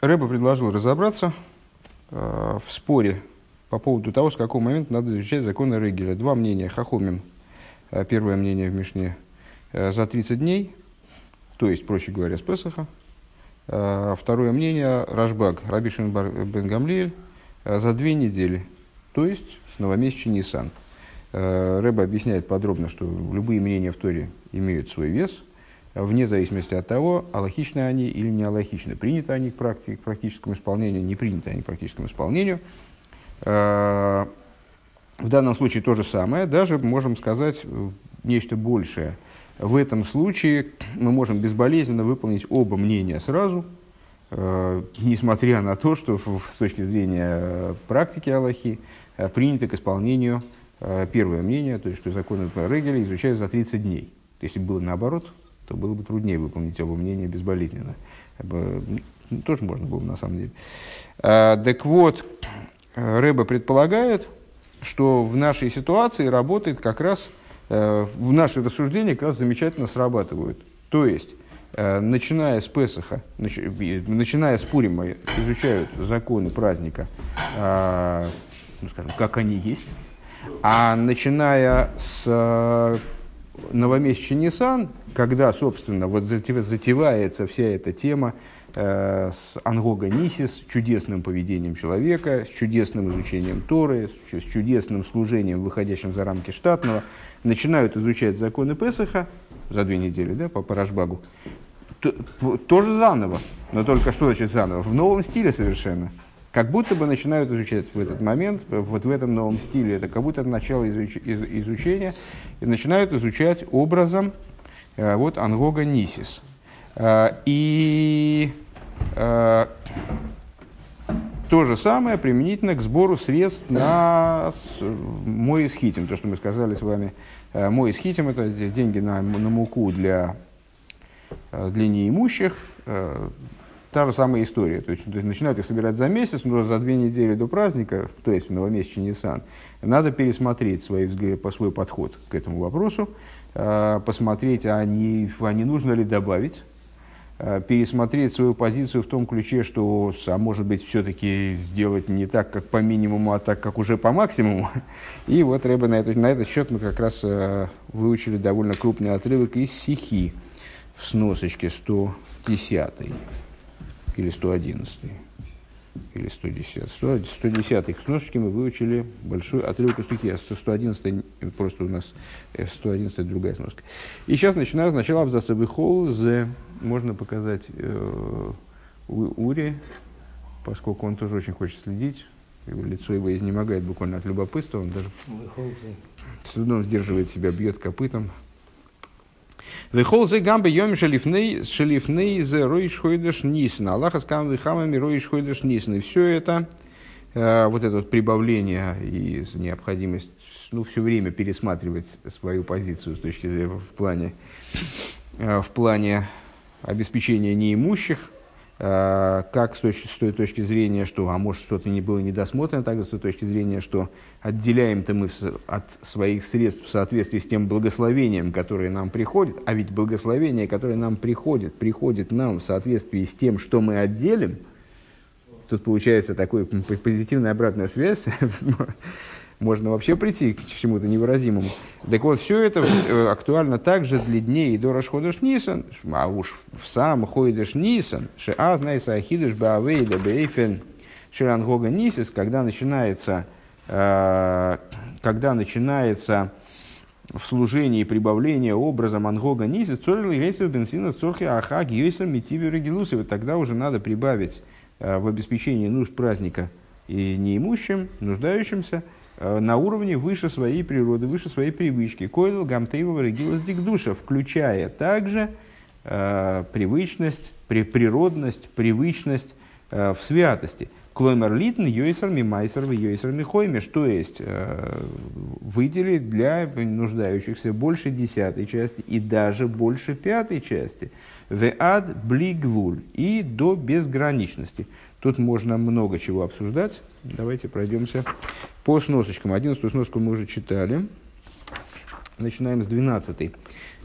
Рэба предложил разобраться э, в споре по поводу того, с какого момента надо изучать законы Регеля. Два мнения Хахомим. Э, первое мнение в Мишне э, за 30 дней, то есть, проще говоря, с Песаха. Э, второе мнение Рашбаг, Рабишин бен Гамлиэль, э, за две недели, то есть с новомесяча Нисан. Э, Рэба объясняет подробно, что любые мнения в Торе имеют свой вес – вне зависимости от того, аллахичны они или не аллахичны. Приняты они к, практике, к практическому исполнению, не приняты они к практическому исполнению. Э, в данном случае то же самое, даже можем сказать нечто большее. В этом случае мы можем безболезненно выполнить оба мнения сразу, э, несмотря на то, что с точки зрения практики Аллахи э, принято к исполнению первое мнение, то есть что законы Регеля изучают за 30 дней. Если было наоборот, то было бы труднее выполнить оба мнения безболезненно. Ну, тоже можно было на самом деле. А, так вот, Рэба предполагает, что в нашей ситуации работает как раз, э, в наши рассуждения как раз замечательно срабатывают. То есть, э, начиная с Песаха, начиная с Пурима, изучают законы праздника, а, ну, скажем, как они есть, а начиная с новомесячный Нисан, когда, собственно, вот затевается вся эта тема э, с Ангога Нисис, чудесным поведением человека, с чудесным изучением Торы, с, с чудесным служением, выходящим за рамки штатного, начинают изучать законы Песаха за две недели, да, по Парашбагу, то, тоже заново, но только что значит заново? В новом стиле совершенно – как будто бы начинают изучать в этот момент, вот в этом новом стиле, это как будто начало изуч, из, изучения, и начинают изучать образом вот Ангога Нисис. Э, и э, то же самое применительно к сбору средств на мой исхитим, то, что мы сказали с вами. Э, мой исхитим – это деньги на, на муку для, э, для неимущих, э, Та же самая история. То есть, начинают их собирать за месяц, но за две недели до праздника, то есть в новомесячный Нисан, надо пересмотреть свой, взгляд, свой подход к этому вопросу, посмотреть, а не, а не нужно ли добавить, а, пересмотреть свою позицию в том ключе, что, а может быть, все-таки сделать не так, как по минимуму, а так, как уже по максимуму. И вот Рэба на, этот, на этот счет мы как раз выучили довольно крупный отрывок из Сихи в сносочке 110 или 111 или 110. 110 их сносочки мы выучили большой отрывок из стихи, а 111 просто у нас 111 э, другая сноска. И сейчас начинаю сначала абзаца выхол з можно показать э, Ури, поскольку он тоже очень хочет следить, его лицо его изнемогает буквально от любопытства, он даже с трудом сдерживает себя, бьет копытом, Вехол зе гамбе йом шелифней шелифней зе роиш хойдеш нисен. Аллаха скам вихамами роиш хойдеш нисен. И все это, э, вот это вот прибавление и необходимость ну, все время пересматривать свою позицию с точки зрения в плане, э, в плане обеспечения неимущих, как с, точки, с той точки зрения, что, а может, что-то не было недосмотрено, также с той точки зрения, что отделяем-то мы от своих средств в соответствии с тем благословением, которое нам приходит, а ведь благословение, которое нам приходит, приходит нам в соответствии с тем, что мы отделим, тут получается такой позитивная обратная связь, можно вообще прийти к чему-то невыразимому. Так вот, все это э, актуально также для дней до Рашходыш Нисан, а уж в сам Хойдыш Нисан, ше азнайса ахидыш баавейда бейфен ширангога Нисис, когда начинается, э, когда начинается в служении прибавления образа Мангога Нисис, цорил гейсов бенсина цорхи аха гейсер митиви регилусов, тогда уже надо прибавить э, в обеспечении нужд праздника и неимущим, нуждающимся – на уровне выше своей природы, выше своей привычки. Койл гамтейва регилас дикдуша, включая также э, привычность, при, природность, привычность э, в святости. Клоймер литн йойсер мимайсер йойсер михоймеш, то есть э, выделить для нуждающихся больше десятой части и даже больше пятой части. В ад блигвуль и до безграничности. Тут можно много чего обсуждать. Давайте пройдемся по сносочкам. Одиннадцатую сноску мы уже читали. Начинаем с 12.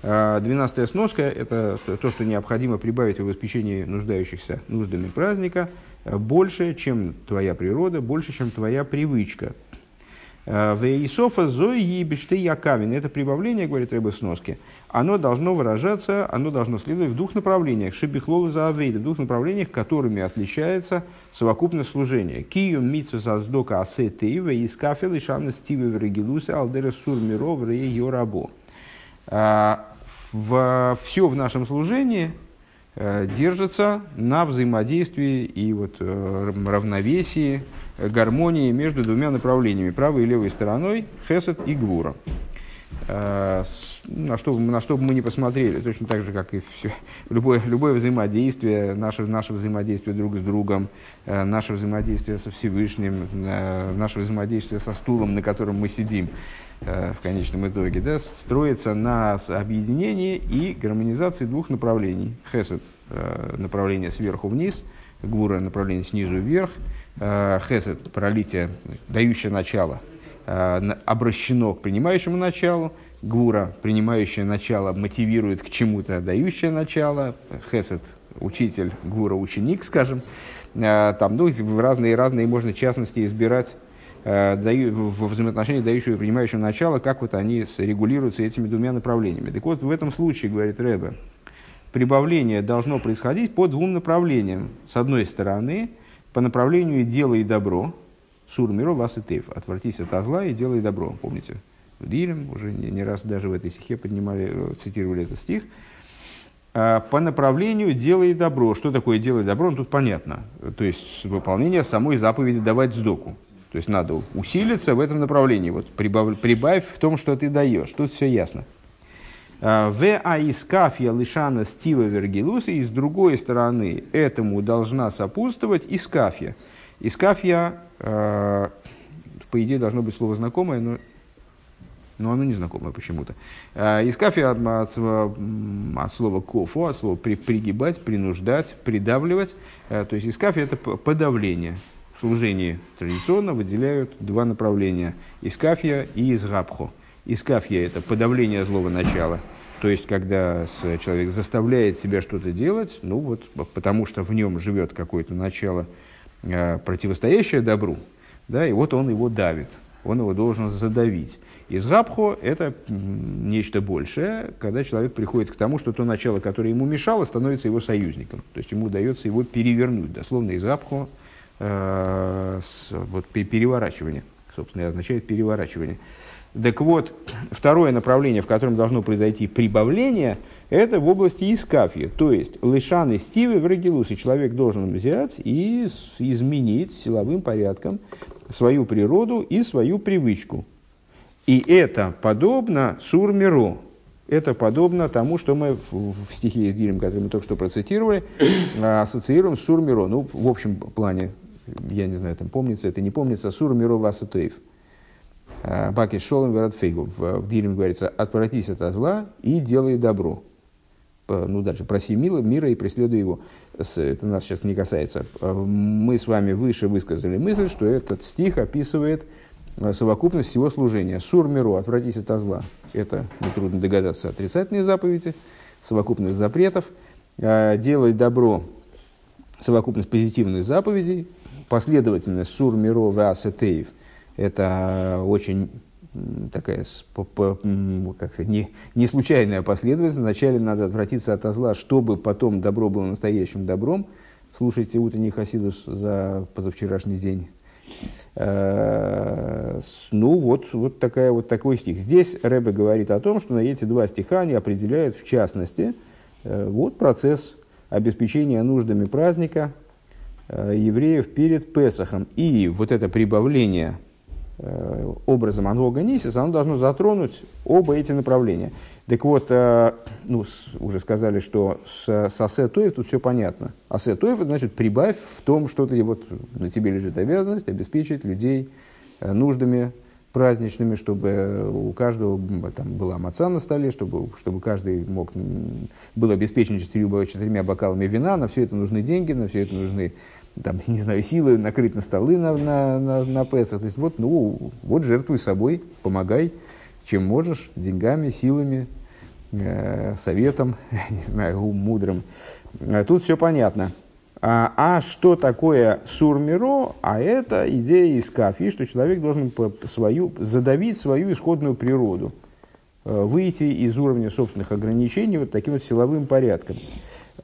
Двенадцатая сноска – это то, что необходимо прибавить в обеспечении нуждающихся нуждами праздника больше, чем твоя природа, больше, чем твоя привычка. Вейсофа зои бешты якавин. Это прибавление, говорит Рэбе в сноске, оно должно выражаться, оно должно следовать в двух направлениях. Шибихлолу за в двух направлениях, которыми отличается совокупность служения. Кию митсу заздока асетеева из кафелы шамна стивы врагилуса алдера сур миров йорабо. А, в, все в нашем служении э, держится на взаимодействии и вот э, равновесии гармонии между двумя направлениями, правой и левой стороной, хесед и гвура. Э, на что, на что бы мы ни посмотрели, точно так же, как и все, любое, любое взаимодействие, наше, наше взаимодействие друг с другом, э, наше взаимодействие со Всевышним, э, наше взаимодействие со стулом, на котором мы сидим, в конечном итоге, да, строится на объединении и гармонизации двух направлений. Хесед – направление сверху вниз, гвура – направление снизу вверх – Э, хесед, пролитие, дающее начало, э, обращено к принимающему началу, гура, принимающее начало, мотивирует к чему-то дающее начало, хесед, учитель, гура, ученик, скажем, э, там, ну, разные, разные можно частности избирать даю, в взаимоотношении дающего и принимающего начала, как вот они регулируются этими двумя направлениями. Так вот, в этом случае, говорит Рэбе, прибавление должно происходить по двум направлениям. С одной стороны, по направлению «делай добро», «сур миро вас и тейф», «отвратись от зла и делай добро». Помните, Дилем уже не, не раз даже в этой стихе поднимали, э, цитировали этот стих. А, по направлению «делай добро». Что такое «делай добро»? Ну, тут понятно. То есть выполнение самой заповеди «давать сдоку». То есть надо усилиться в этом направлении. Вот прибавь, прибавь в том, что ты даешь. Тут все ясно. А, в аискафья лишана стива вергилуса, и с другой стороны этому должна сопутствовать искафья. Искафья, э, по идее, должно быть слово знакомое, но, но оно не знакомое почему-то. Э, искафья от, от, от слова кофу, от слова при, пригибать, принуждать, придавливать. Э, то есть искафья это подавление. В служении традиционно выделяют два направления. Искафья и изгабхо. Искафья – это подавление злого начала, то есть, когда человек заставляет себя что-то делать, ну вот, потому что в нем живет какое-то начало, э, противостоящее добру, да, и вот он его давит, он его должен задавить. Из габхо это нечто большее, когда человек приходит к тому, что то начало, которое ему мешало, становится его союзником. То есть ему удается его перевернуть. Дословно из габхо э, вот, переворачивание, собственно, и означает переворачивание. Так вот, второе направление, в котором должно произойти прибавление, это в области искафья. То есть, лишаны стивы в регилусе. Человек должен взять и изменить силовым порядком свою природу и свою привычку. И это подобно сурмиру. Это подобно тому, что мы в, в стихе с Дилем, который мы только что процитировали, ассоциируем с сурмиро. Ну, в общем плане, я не знаю, там помнится, это не помнится, сурмиро васатоев. Э, Баки Шолом Вератфейгу. В Дилем говорится, отвратись от зла и делай добро. Ну, дальше, проси мило, мира и преследуй его. Это нас сейчас не касается. Э, мы с вами выше высказали мысль, что этот стих описывает совокупность всего служения. Сур миру, отвратись от зла. Это, нетрудно догадаться, отрицательные заповеди, совокупность запретов. Делай добро, совокупность позитивных заповедей, последовательность сур миро васетеев – это очень такая как сказать, не, не случайная последовательность. Вначале надо отвратиться от зла, чтобы потом добро было настоящим добром. Слушайте утренний Хасидус за позавчерашний день. Э, ну, вот, вот, такая, вот такой стих. Здесь Рэбе говорит о том, что на эти два стиха они определяют, в частности, э, вот процесс обеспечения нуждами праздника э, евреев перед Песохом. И вот это прибавление образом Анвога Нисис, оно должно затронуть оба эти направления. Так вот, э, ну, уже сказали, что с, с асе тоев тут все понятно. Асе тоев, значит, прибавь в том, что ты, вот, на тебе лежит обязанность обеспечить людей э, нуждами праздничными, чтобы у каждого там, была маца на столе, чтобы, чтобы каждый мог, был обеспечен четырьмя бокалами вина. На все это нужны деньги, на все это нужны там, не знаю, силы накрыть на столы на, на, на, на Песах. То есть вот, ну, вот жертвуй собой, помогай, чем можешь, деньгами, силами, э, советом, не знаю, мудрым. Э, тут все понятно. А, а что такое сурмиро? А это идея из кафи, что человек должен свою, задавить свою исходную природу, э, выйти из уровня собственных ограничений вот таким вот силовым порядком.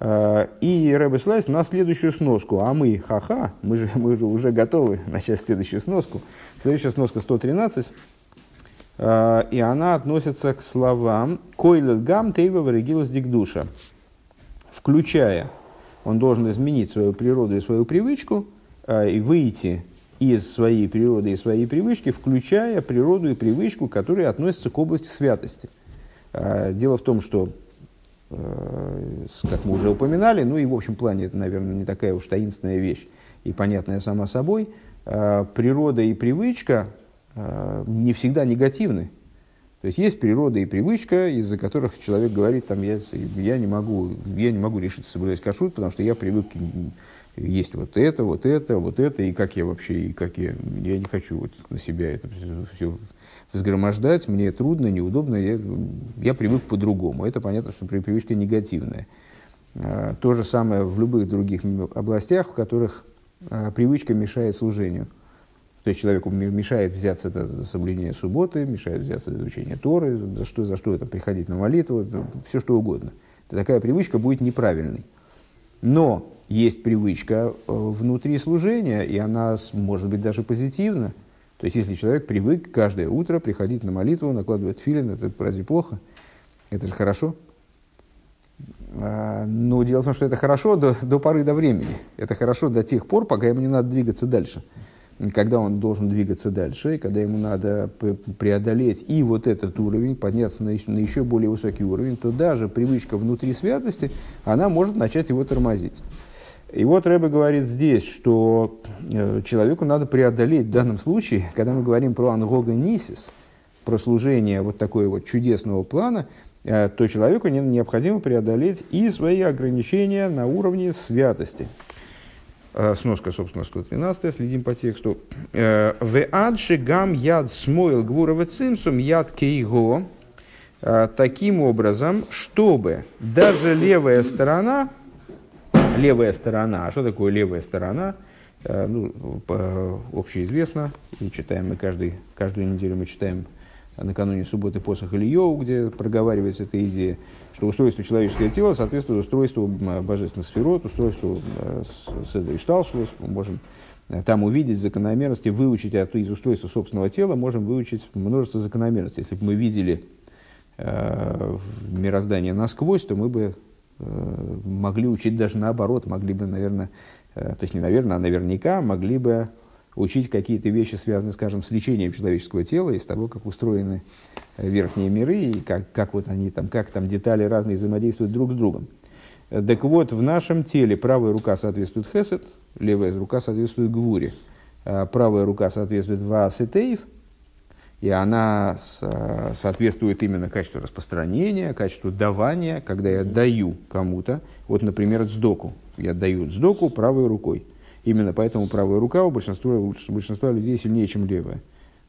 Э, и Рэбе Слайс на следующую сноску, а мы, ха-ха, мы же, мы же уже готовы начать следующую сноску. Следующая сноска 113, э, и она относится к словам «Койлет гам тейва варегилус дикдуша», включая он должен изменить свою природу и свою привычку а, и выйти из своей природы и своей привычки, включая природу и привычку, которые относятся к области святости. Дело в том, что, как мы уже упоминали, ну и в общем плане это, наверное, не такая уж таинственная вещь и понятная сама собой, природа и привычка не всегда негативны. То есть есть природа и привычка, из-за которых человек говорит, там, я, я, не могу, я не могу решиться соблюдать кашрут, потому что я привык есть вот это, вот это, вот это, и как я вообще, и как я, я не хочу вот на себя это все взгромождать, мне трудно, неудобно, я, я привык по-другому. Это понятно, что привычка негативная. А, то же самое в любых других областях, в которых а, привычка мешает служению – то есть человеку мешает взяться за соблюдение субботы, мешает взяться за изучение Торы, за что, за что это приходить на молитву, все что угодно. Такая привычка будет неправильной. Но есть привычка э, внутри служения, и она может быть даже позитивна. То есть, если человек привык каждое утро приходить на молитву, накладывать филин, это разве плохо? Это же хорошо. А, но дело в том, что это хорошо до, до поры до времени. Это хорошо до тех пор, пока ему не надо двигаться дальше когда он должен двигаться дальше, и когда ему надо преодолеть и вот этот уровень, подняться на, на еще более высокий уровень, то даже привычка внутри святости, она может начать его тормозить. И вот Рэбе говорит здесь, что э, человеку надо преодолеть в данном случае, когда мы говорим про ангога нисис, про служение вот такого вот чудесного плана, э, то человеку необходимо преодолеть и свои ограничения на уровне святости. Э, сноска, собственно, 113, следим по тексту. В адши гам яд смоил гвурова цимсум яд кейго. Таким образом, чтобы даже левая сторона, левая сторона, а что такое левая сторона? Ну, общеизвестно, и читаем мы каждый, каждую неделю мы читаем накануне субботы посох Ильеву, где проговаривается эта идея что устройство человеческого тела соответствует устройству божественных сферот, устройству э, Седа и Шталшлус. Мы можем э, там увидеть закономерности, выучить а из устройства собственного тела, можем выучить множество закономерностей. Если бы мы видели э, мироздание насквозь, то мы бы э, могли учить даже наоборот, могли бы, наверное, э, то есть не наверное, а наверняка могли бы учить какие-то вещи, связанные, скажем, с лечением человеческого тела, из того, как устроены верхние миры, и как, как, вот они там, как там детали разные взаимодействуют друг с другом. Так вот, в нашем теле правая рука соответствует хесед, левая рука соответствует гвуре, а правая рука соответствует ваасетеев, и она соответствует именно качеству распространения, качеству давания, когда я даю кому-то, вот, например, сдоку, я даю сдоку правой рукой. Именно поэтому правая рука у большинства, у большинства людей сильнее, чем левая.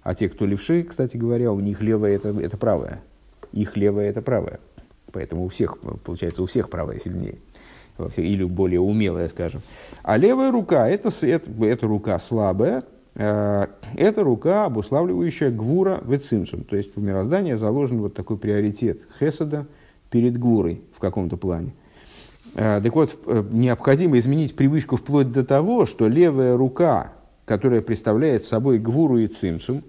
А те, кто левши, кстати говоря, у них левая это, это правая. Их левая это правая. Поэтому у всех, получается, у всех правая сильнее. Или более умелая, скажем. А левая рука это, это, это рука слабая, э, это рука, обуславливающая гвура вецимсум. То есть в мироздании заложен вот такой приоритет хесада перед гвурой в каком-то плане. Э, так вот, э, необходимо изменить привычку вплоть до того, что левая рука, которая представляет собой гвуру и цимсум,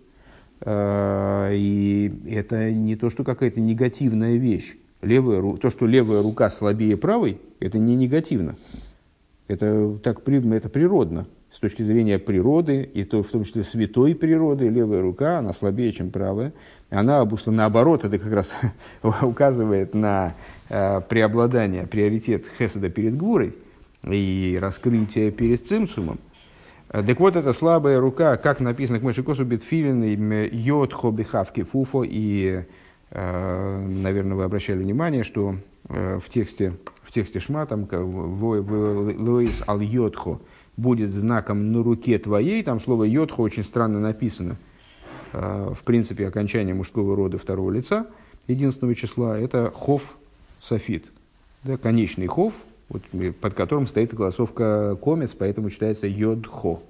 Э, и это не то, что какая-то негативная вещь. Левая, то, что левая рука слабее правой, это не негативно. Это, так, это природно. С точки зрения природы, и то, в том числе святой природы, левая рука, она слабее, чем правая. Она обусловлена наоборот, это как раз указывает на э, преобладание, приоритет Хеседа перед Гурой и раскрытие перед Цимсумом. Так вот, эта слабая рука, как написано к Мышикосу Бетфилин, йод хобихавки фуфо, и, э, наверное, вы обращали внимание, что э, в тексте, в тексте Шма, там, Лоис ал йодхо, будет знаком на руке твоей, там слово йодхо очень странно написано. в принципе, окончание мужского рода второго лица, единственного числа, это хов софит. Да, конечный хов, вот, под которым стоит голосовка комец, поэтому читается йод-хо.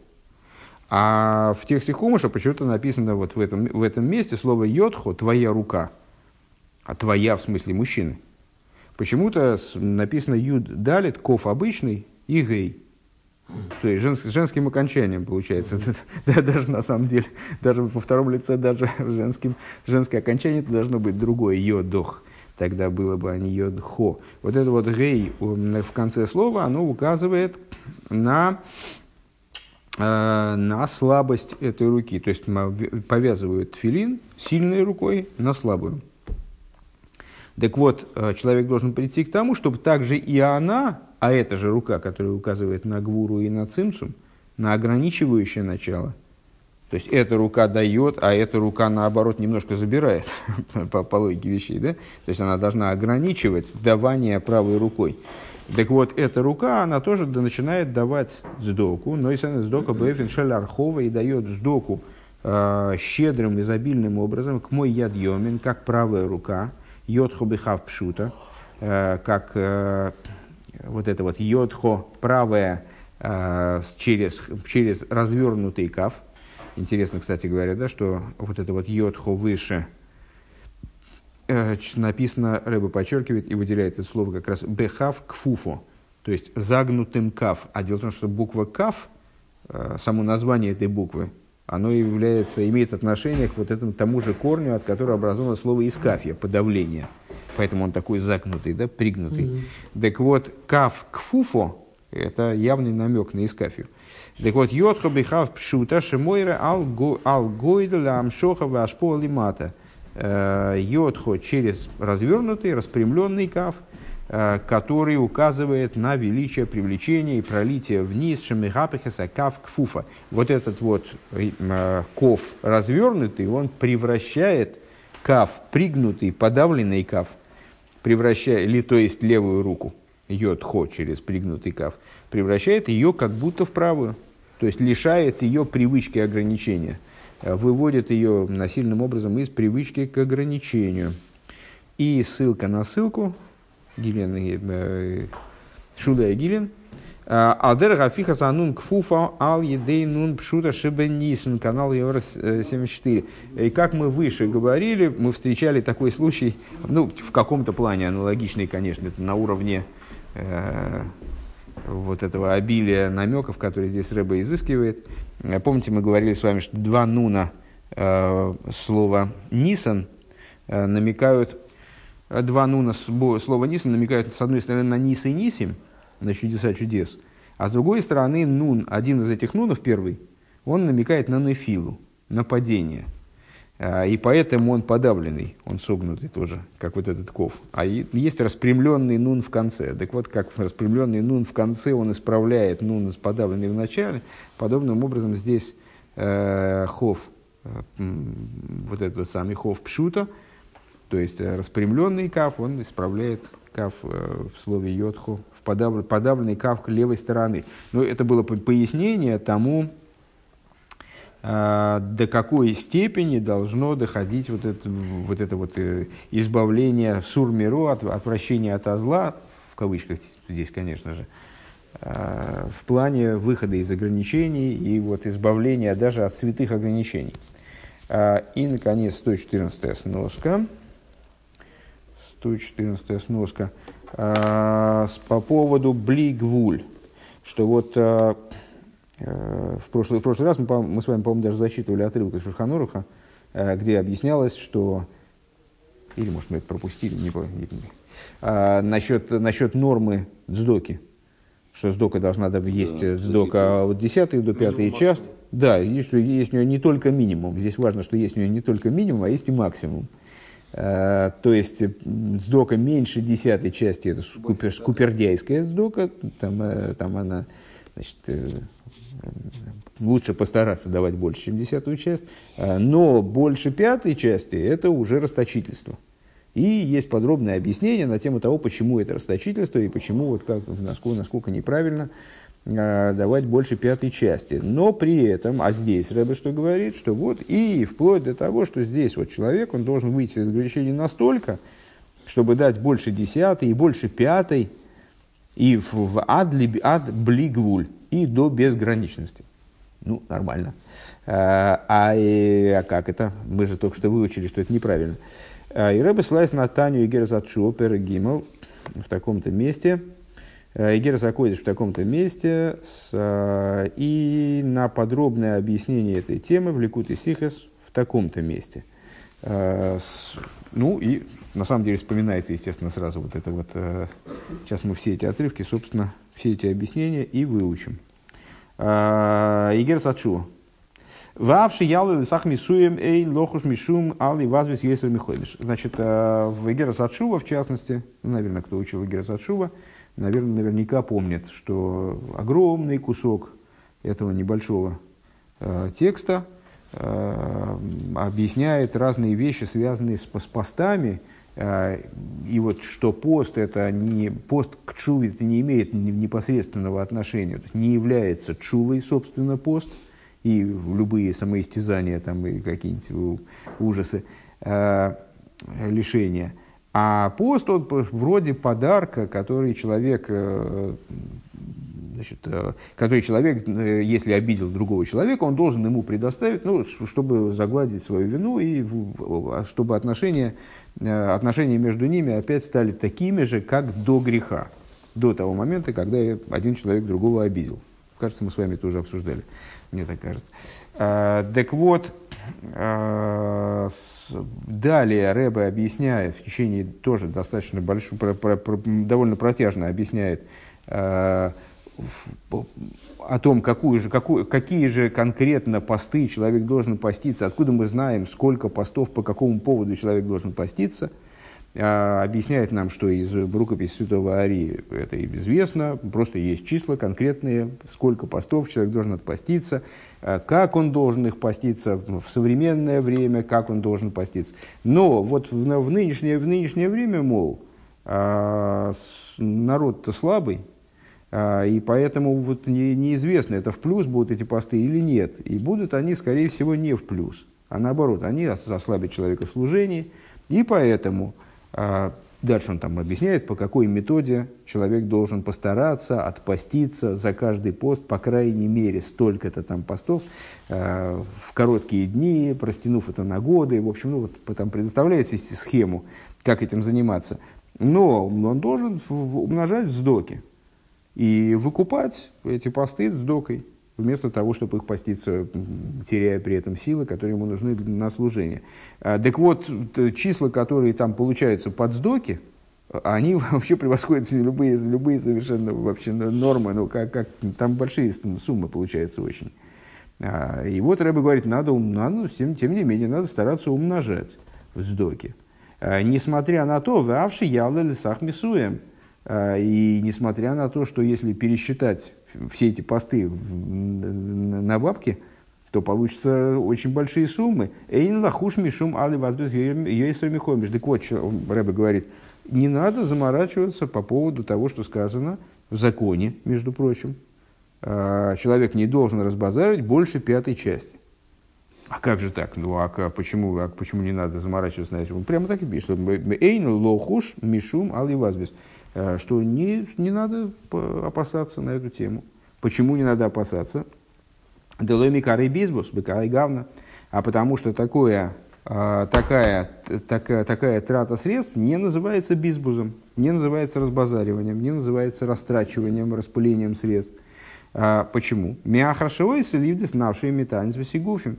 А в тексте Хумаша почему-то написано вот в этом, в этом месте слово йодхо – твоя рука. А твоя в смысле мужчины. Почему-то написано юд далит, ков обычный и гей. То есть женс, женским окончанием получается. Да, даже на самом деле, даже во втором лице, даже женским, женское окончание это должно быть другое, йодох. Тогда было бы, а не йодхо. Вот это вот гей в конце слова, оно указывает на Э, на слабость этой руки. То есть повязывают филин сильной рукой на слабую. Так вот, э, человек должен прийти к тому, чтобы также и она, а эта же рука, которая указывает на гвуру и на цимсум, на ограничивающее начало, то есть эта рука дает, а эта рука наоборот немножко забирает по, по логике вещей, да? То есть она должна ограничивать давание правой рукой. Так вот, эта рука, она тоже начинает давать сдоку, но если она сдока бэфин архова и дает сдоку э, щедрым, изобильным образом, к мой яд йомин, как правая рука, йодхо бихав пшута, э, как э, вот это вот йодхо, правая, э, через, через развернутый кав. Интересно, кстати говоря, да, что вот это вот йодхо выше – Э, написано, Рэба подчеркивает и выделяет это слово как раз бехав кфуфо, то есть загнутым кав. А дело в том, что буква кав, э, само название этой буквы, оно является, имеет отношение к вот этому тому же корню, от которого образовано слово искафья, подавление. Поэтому он такой загнутый, да, пригнутый. Mm-hmm. Так вот, кав кфуфо – это явный намек на искафию. Так вот, йодхо бихав пшута шимойра ал гойдля амшоха вашпо лимата – Э, йодхо через развернутый, распрямленный каф, э, который указывает на величие привлечения и пролития вниз шемихапехеса каф кфуфа. Вот этот вот э, ков развернутый, он превращает каф, пригнутый, подавленный каф, превращает, то есть левую руку, йодхо через пригнутый каф, превращает ее как будто в правую, то есть лишает ее привычки ограничения – выводит ее насильным образом из привычки к ограничению. И ссылка на ссылку, Гилен, э, Шуда и Гилен, Алдер Гафиха Санун Кфуфа Ал Едей Нун Пшута Шибенисен, канал Евро 74. И как мы выше говорили, мы встречали такой случай, ну, в каком-то плане аналогичный, конечно, это на уровне э, вот этого обилия намеков, которые здесь Рэба изыскивает. Помните, мы говорили с вами, что два нуна э, слова Нисан э, намекают, два нуна слова Нисан намекают, с одной стороны, на Нис и Нисим, на чудеса чудес, а с другой стороны, нун, один из этих нунов, первый, он намекает на нефилу, на падение – а, и поэтому он подавленный, он согнутый тоже, как вот этот ков. А есть распрямленный нун в конце. Так вот, как распрямленный нун в конце, он исправляет нун с подавленный в начале. Подобным образом здесь э, хов, э, вот этот самый хов пшута, то есть э, распрямленный каф, он исправляет каф э, в слове йодху, подав, подавленный каф левой стороны. Но это было пояснение тому, а, до какой степени должно доходить вот это вот, это вот э, избавление сурмиру, от, отвращения от зла, в кавычках здесь, конечно же, а, в плане выхода из ограничений и вот избавления даже от святых ограничений. И, наконец, 114 сноска. 114 сноска. По поводу блигвуль, что вот Э, в прошлый, в прошлый раз мы, мы с вами, по-моему, даже зачитывали отрывок из Шурхануруха, э, где объяснялось, что... Или, может, мы это пропустили, не помню. А, насчет, насчет нормы дздоки, что сдока должна есть да, сдока от 10 до 5 час. Да, и что есть у нее не только минимум. Здесь важно, что есть у нее не только минимум, а есть и максимум. А, то есть сдока меньше десятой части, это скупер, скупердяйская сдока, там, там она значит, лучше постараться давать больше, чем десятую часть, но больше пятой части это уже расточительство. И есть подробное объяснение на тему того, почему это расточительство и почему, вот как, насколько, насколько неправильно давать больше пятой части. Но при этом, а здесь Рэбе что говорит, что вот и вплоть до того, что здесь вот человек, он должен выйти из ограничений настолько, чтобы дать больше десятой и больше пятой, и в, в ад, ад блигвуль, и до безграничности. Ну, нормально. А, а, а как это? Мы же только что выучили, что это неправильно. А, и Рэбе ссылается на Таню и Герзатшу, Гимл, в таком-то месте. А, и Герзакодиш в таком-то месте. С, а, и на подробное объяснение этой темы в Ликут Сихес в таком-то месте. А, с, ну и на самом деле вспоминается, естественно, сразу вот это вот. Сейчас мы все эти отрывки, собственно, все эти объяснения и выучим. Игер Сачу. Вавши ялы лисах мисуем эй лохуш мишум али вазвис есер михойдыш. Значит, э, в Игера Сачува, в частности, ну, наверное, кто учил Игера Сачува, наверное, наверняка помнит, что огромный кусок этого небольшого э, текста э, объясняет разные вещи, связанные с, с постами, э, и вот что пост это не пост к чуве это не имеет непосредственного отношения, то есть не является чувой, собственно, пост – и любые самоистязания там, и какие-нибудь ужасы, э, лишения. А пост, он вроде подарка, который человек, э, значит, э, который человек, э, если обидел другого человека, он должен ему предоставить, ну, чтобы загладить свою вину и а чтобы отношения, отношения между ними опять стали такими же, как до греха, до того момента, когда один человек другого обидел. Кажется, мы с вами это уже обсуждали мне так кажется. Так вот, далее Рэбе объясняет, в течение тоже достаточно большого, про, про, про, довольно протяжно объясняет а, в, о том, какую же, какую, какие же конкретно посты человек должен поститься, откуда мы знаем, сколько постов, по какому поводу человек должен поститься – а, объясняет нам, что из рукописи Святого Арии это известно, просто есть числа конкретные, сколько постов человек должен отпоститься, как он должен их поститься в современное время, как он должен поститься. Но вот в, в, нынешнее, в нынешнее время, мол, а, народ-то слабый, и поэтому вот не, неизвестно, это в плюс будут эти посты или нет. И будут они, скорее всего, не в плюс, а наоборот, они ослабят человека в служении, и поэтому а дальше он там объясняет, по какой методе человек должен постараться отпоститься за каждый пост, по крайней мере, столько-то там постов э, в короткие дни, простянув это на годы. В общем, ну, вот, там предоставляется схему, как этим заниматься. Но он должен умножать вздоки и выкупать эти посты вздокой вместо того, чтобы их поститься, теряя при этом силы, которые ему нужны на служение. А, так вот, числа, которые там получаются под сдоки, они вообще превосходят любые, любые совершенно вообще нормы, ну, как, как, там большие суммы получаются очень. А, и вот Рэбе говорит, надо, надо тем, тем не менее, надо стараться умножать вздоки. А, несмотря на то, вавши явно лесах мисуем, и несмотря на то, что если пересчитать все эти посты на бабки, то получится очень большие суммы. Эйн лахуш мишум али вазбез михомиш. Так вот, Рэбе говорит, не надо заморачиваться по поводу того, что сказано в законе, между прочим. А, человек не должен разбазаривать больше пятой части. А как же так? Ну, а почему, а почему не надо заморачиваться на этим? Прямо так и пишет. Эйн лохуш мишум али вазбез. Э, что не, не надо опасаться на эту тему. Почему не надо опасаться? Деломи кары бизбус, быка и гавна. А потому что такое, э, такая, такая, такая трата средств не называется бизбузом, не называется разбазариванием, не называется растрачиванием, распылением средств. А почему? Мяхрашевой селивдис навший метанец весигуфим.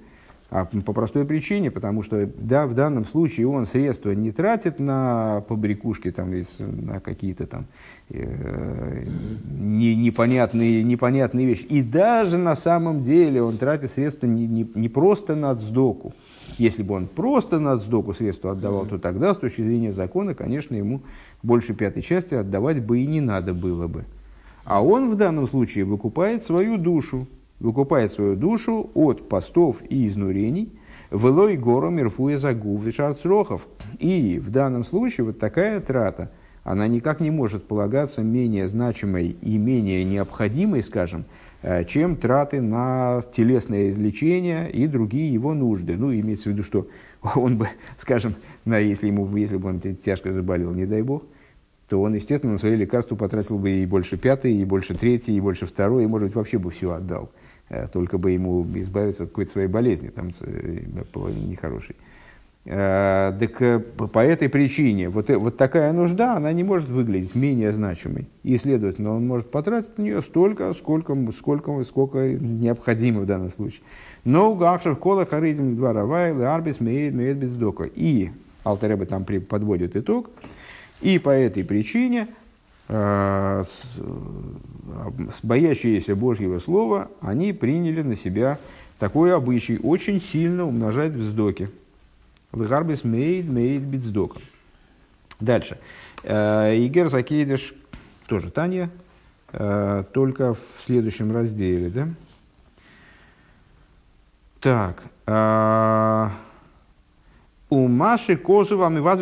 А по простой причине, потому что да, в данном случае он средства не тратит на побрякушки, там, на какие-то там э, не, непонятные, непонятные вещи. И даже на самом деле он тратит средства не, не, не просто на сдоку. Если бы он просто на сдоку средства отдавал, то тогда, с точки зрения закона, конечно, ему больше пятой части отдавать бы и не надо было бы. А он в данном случае выкупает свою душу, выкупает свою душу от постов и изнурений, велой гору мирфуя загув вишарцрохов. И в данном случае вот такая трата, она никак не может полагаться менее значимой и менее необходимой, скажем, э, чем траты на телесное излечение и другие его нужды. Ну, имеется в виду, что он бы, скажем, на, если, ему, если бы он тяжко заболел, не дай бог, то он, естественно, на свои лекарства потратил бы и больше пятый, и больше третий, и больше второй, и, может быть, вообще бы все отдал. Э, только бы ему избавиться от какой-то своей болезни, там, э, нехорошей. Э, так по этой причине вот, вот такая нужда, она не может выглядеть менее значимой. И, следовательно, он может потратить на нее столько, сколько, сколько, сколько необходимо в данном случае. Но гахшев кола харизм два равайлы арбис меет бездока. И Алтереба там подводит итог. И по этой причине боящиеся Божьего Слова, они приняли на себя такой обычай очень сильно умножать вздоки. Лыгарбис мейд мейд бицдока. Дальше. Э, Игер Закейдыш, тоже Таня, э, только в следующем разделе. Да? Так. У Маши Козова мы вас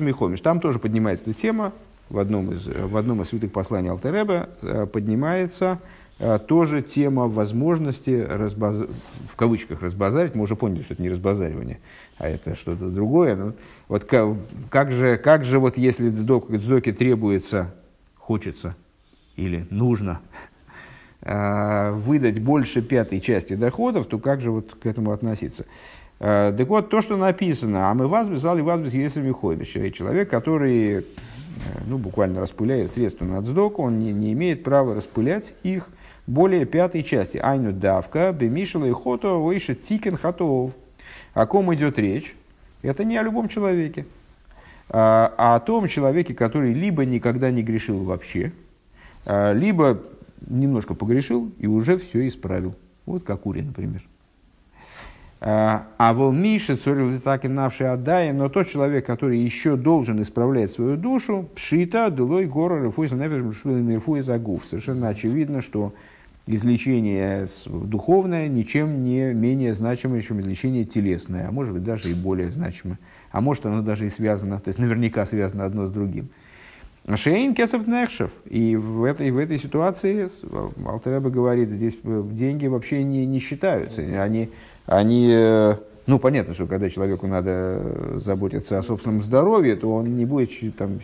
Михомиш. Там тоже поднимается эта тема. В одном из, в одном из святых посланий Алтереба э, поднимается э, тоже тема возможности разбаз... в кавычках разбазарить. Мы уже поняли, что это не разбазаривание, а это что-то другое. Но вот как, же, как же вот если сдок, сдоке требуется, хочется или нужно э, выдать больше пятой части доходов, то как же вот к этому относиться? Так вот, то, что написано, а мы вас взяли вас если Михойбич, человек, который ну, буквально распыляет средства на дздоку, он не, не имеет права распылять их более пятой части. Айну давка, бемишела и хото, выше тикен хатов. О ком идет речь? Это не о любом человеке, а, а о том человеке, который либо никогда не грешил вообще, а, либо немножко погрешил и уже все исправил. Вот как Ури, например. А вол Миша, цорил так и навший отдай, но тот человек, который еще должен исправлять свою душу, пшита, дулой, гора, рефуйса, нефиш, загув. Совершенно очевидно, что излечение духовное ничем не менее значимое, чем излечение телесное, а может быть даже и более значимое. А может оно даже и связано, то есть наверняка связано одно с другим. Шейн кесов нехшев. И в этой, в этой ситуации Алтареба говорит, здесь деньги вообще не, не считаются. Они, они, э, ну, понятно, что когда человеку надо заботиться о собственном здоровье, то он не будет там,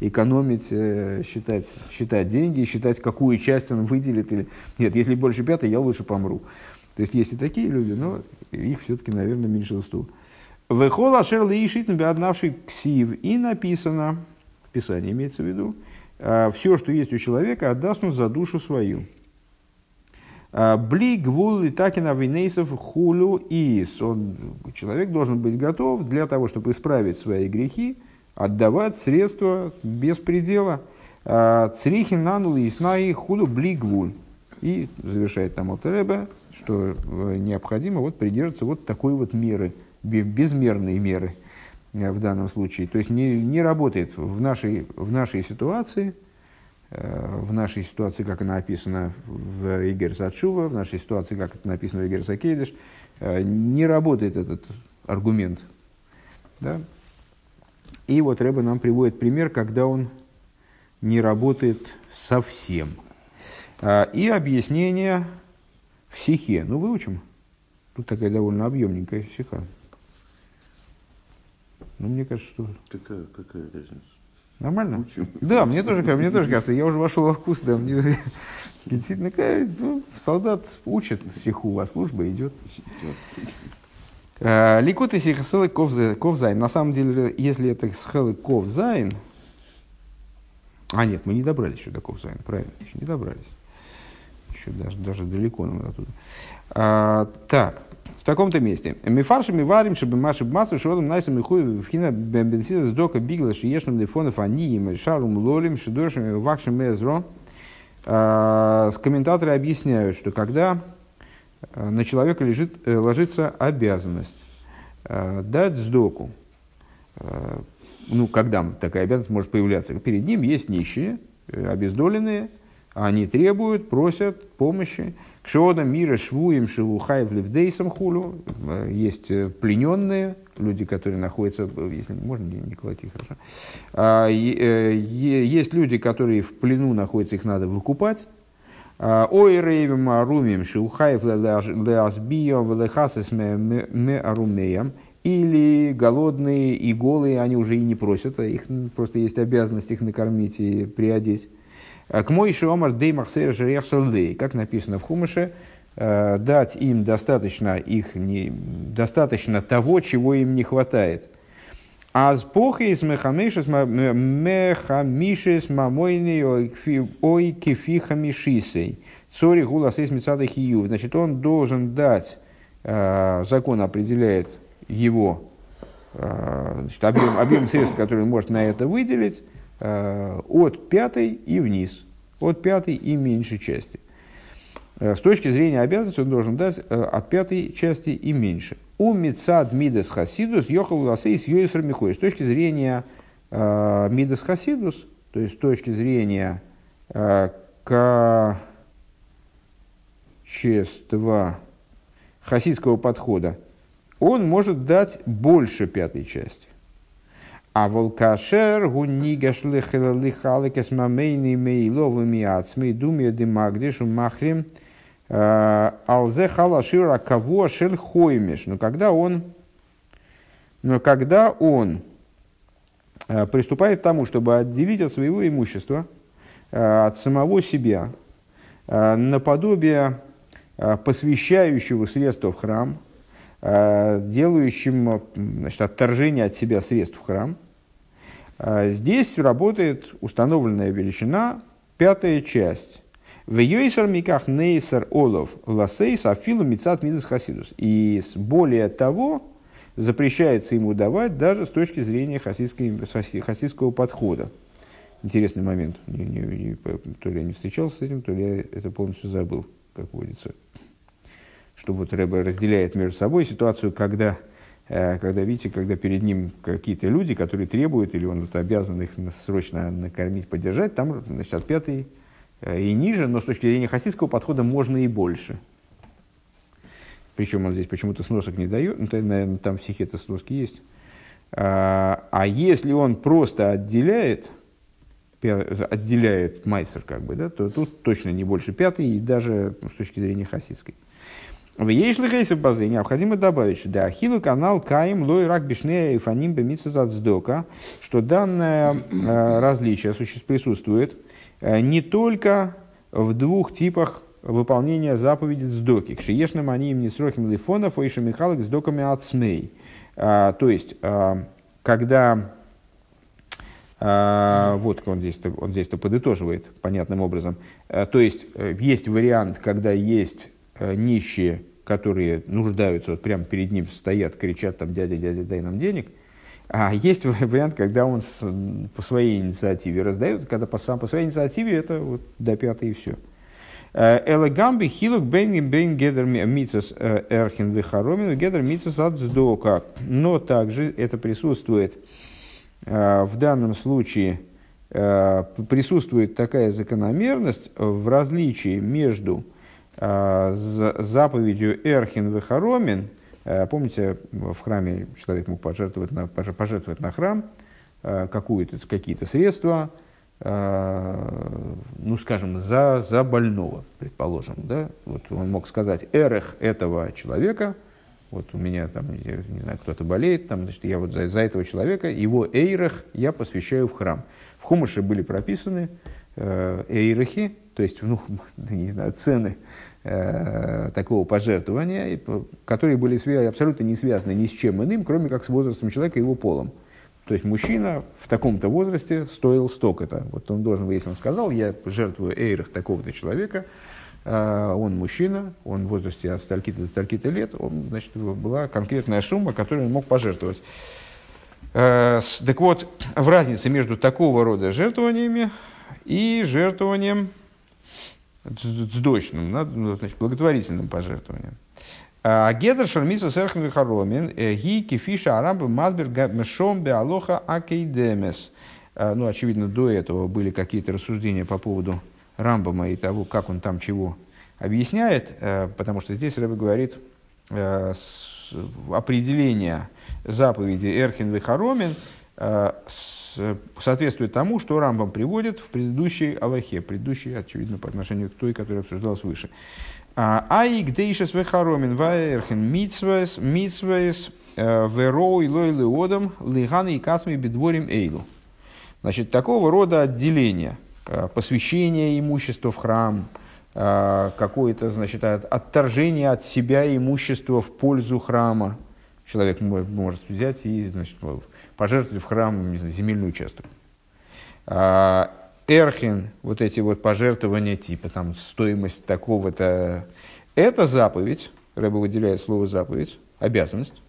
экономить, э, считать, считать деньги, считать, какую часть он выделит. Или... Нет, если больше пятой, я лучше помру. То есть есть и такие люди, но их все-таки, наверное, меньшинство. Вехола шерли ишитн однавший ксив. И написано, Писание имеется в виду, «А все, что есть у человека, отдаст он за душу свою. А, Бли, гвул, такина, винейсов, хулю и он, человек должен быть готов для того, чтобы исправить свои грехи, отдавать средства без предела. А, Црихин нанул и хулю бли гвуль. И завершает там Алтереба, что э, необходимо вот придерживаться вот такой вот меры, безмерной меры э, в данном случае. То есть не, не работает в нашей, в нашей ситуации – в нашей ситуации, как она описана в Игер Сачува, в нашей ситуации, как это написано в Игер Сакейдыш, э, не работает этот аргумент. Да? И вот Рэба нам приводит пример, когда он не работает совсем. Э, и объяснение в сихе. Ну, выучим. Тут такая довольно объемненькая сиха. Ну, мне кажется, что... Какая, какая разница? Нормально? Учим. Да, мне тоже, мне тоже кажется, я уже вошел во вкус, да, мне действительно, ну, солдат учит сиху, а служба идет. Э, Ликут и сихасылы ковзайн. На самом деле, если это схелы ковзайн, а нет, мы не добрались еще до ковзайн, правильно, еще не добрались. Еще даже, даже далеко нам оттуда. А, так, в таком-то месте. Мифарши ми варим, чтобы маши массу шодом найсам и хуй в хина бенбенсида с дока бигла шиешным лифонов им шарум лолим шидошим вакшим эзро. А, комментаторы объясняют, что когда а, на человека лежит, э, ложится обязанность а, дать сдоку, ну, когда такая обязанность может появляться, перед ним есть нищие, э, обездоленные, они требуют, просят помощи, Кшода мира швуем шелухаев левдейсом хулю. Есть плененные, люди, которые находятся, если можно не, колотить, хорошо. А, есть люди, которые в плену находятся, их надо выкупать. Ой, рейвим арумим шелухаев леазбио велехасес ме арумеям. Или голодные и голые, они уже и не просят, а их просто есть обязанность их накормить и приодеть. К мой шиомар дей махсер жерех как написано в Хумыше, э, дать им достаточно, их не, достаточно того, чего им не хватает. А с мехамишес мехамишес мамойный ой кефиха мишисей. Цори гулас из хию. Значит, он должен дать, э, закон определяет его э, значит, объем, объем средств, который он может на это выделить, Э, от пятой и вниз, от пятой и меньшей части. Э, с точки зрения обязанности он должен дать э, от пятой части и меньше. У Мицад Мидас Хасидус ехал Ласейс Йойсер Михой. С точки зрения Мидас Хасидус, то есть с точки зрения качества хасидского подхода, он может дать больше пятой части. А волкашер гунигаш лихаликес мамейни мейловыми ацми думия демагдишу махрим алзе халашира кого шель хоймеш. Но когда он, но когда он приступает к тому, чтобы отделить от своего имущества, от самого себя, наподобие посвящающего средства в храм, делающим значит, отторжение от себя средств в храм, здесь работает установленная величина, пятая часть. В Йойсер Миках Нейсер Олов Ласейс Афилу Мицат Мидас Хасидус. И более того, запрещается ему давать даже с точки зрения хасидского подхода. Интересный момент. Не, не, не, то ли я не встречался с этим, то ли я это полностью забыл, как водится. Что вот Рэбе разделяет между собой ситуацию, когда когда, видите, когда перед ним какие-то люди, которые требуют, или он вот обязан их срочно накормить, поддержать, там, значит, от пятой э, и ниже, но с точки зрения хасидского подхода можно и больше. Причем он здесь почему-то сносок не дает, ну, наверное, там в это сноски есть. А, а если он просто отделяет, отделяет майсер, как бы, да, то тут точно не больше пятой, и даже с точки зрения хасидской. В Ейшли Гейсов базы необходимо добавить, что да, Ахилу канал Каим Лой Рак Бишнея и Фаним Бемитсазадздока, что данное э, различие присутствует э, не только в двух типах выполнения заповеди сдоки. Кшиешным они им не срохим лифонов, а еще Михалок с доками от смей. Э, то есть, э, когда э, вот он здесь, он здесь-то подытоживает понятным образом. Э, то есть, есть вариант, когда есть нищие, которые нуждаются, вот прямо перед ним стоят, кричат там, дядя, дядя, дай нам денег. А есть вариант, когда он с, по своей инициативе раздает, когда по, сам по своей инициативе это вот до пятой и все. Э, Элегамби хилук бен бен гедер э, эрхин вихаромин гедер мицас от сдока. Но также это присутствует в данном случае присутствует такая закономерность в различии между Э, заповедью Эрхин Вехаромин, э, помните, в храме человек мог пожертвовать на, пожертвовать на храм э, какие-то средства, ну, скажем, за, за больного, предположим. Да? Вот он мог сказать, эрех этого человека, вот у меня там, я не знаю, кто-то болеет, там, значит, я вот за, за этого человека, его эйрех я посвящаю в храм. В Хумыше были прописаны э, эйрехи, то есть, ну, не знаю, цены э, такого пожертвования, которые были абсолютно не связаны ни с чем иным, кроме как с возрастом человека и его полом. То есть мужчина в таком-то возрасте стоил столько-то. Вот он должен, если он сказал, я жертвую эйрах такого-то человека, э, он мужчина, он в возрасте от стольки-то до стольки-то лет, он, значит, была конкретная сумма, которую он мог пожертвовать. Э, так вот, в разнице между такого рода жертвованиями и жертвованием цдочным, ну, значит, благотворительным пожертвованием. А гедер шармису серхн вихаромин э, ги кефиша арамбы мазбер мешом беалоха акейдемес. А, ну, очевидно, до этого были какие-то рассуждения по поводу Рамбама и того, как он там чего объясняет, э, потому что здесь Рэбе говорит э, определение заповеди Эрхин Вихаромин э, соответствует тому, что Рамбам приводит в предыдущей Аллахе, предыдущей, очевидно, по отношению к той, которая обсуждалась выше. Аик дейшес вехаромин ваэрхен митсвес митсвес вероу и лойлы одам лиганы и касми бедворим эйлу. Значит, такого рода отделение, посвящение имущества в храм – а, какое-то, значит, отторжение от себя имущества в пользу храма. Человек может взять и, значит, пожертвовать в храм не знаю, земельный участок. А, эрхин, вот эти вот пожертвования, типа там стоимость такого-то, это заповедь, Рэба выделяет слово заповедь, обязанность.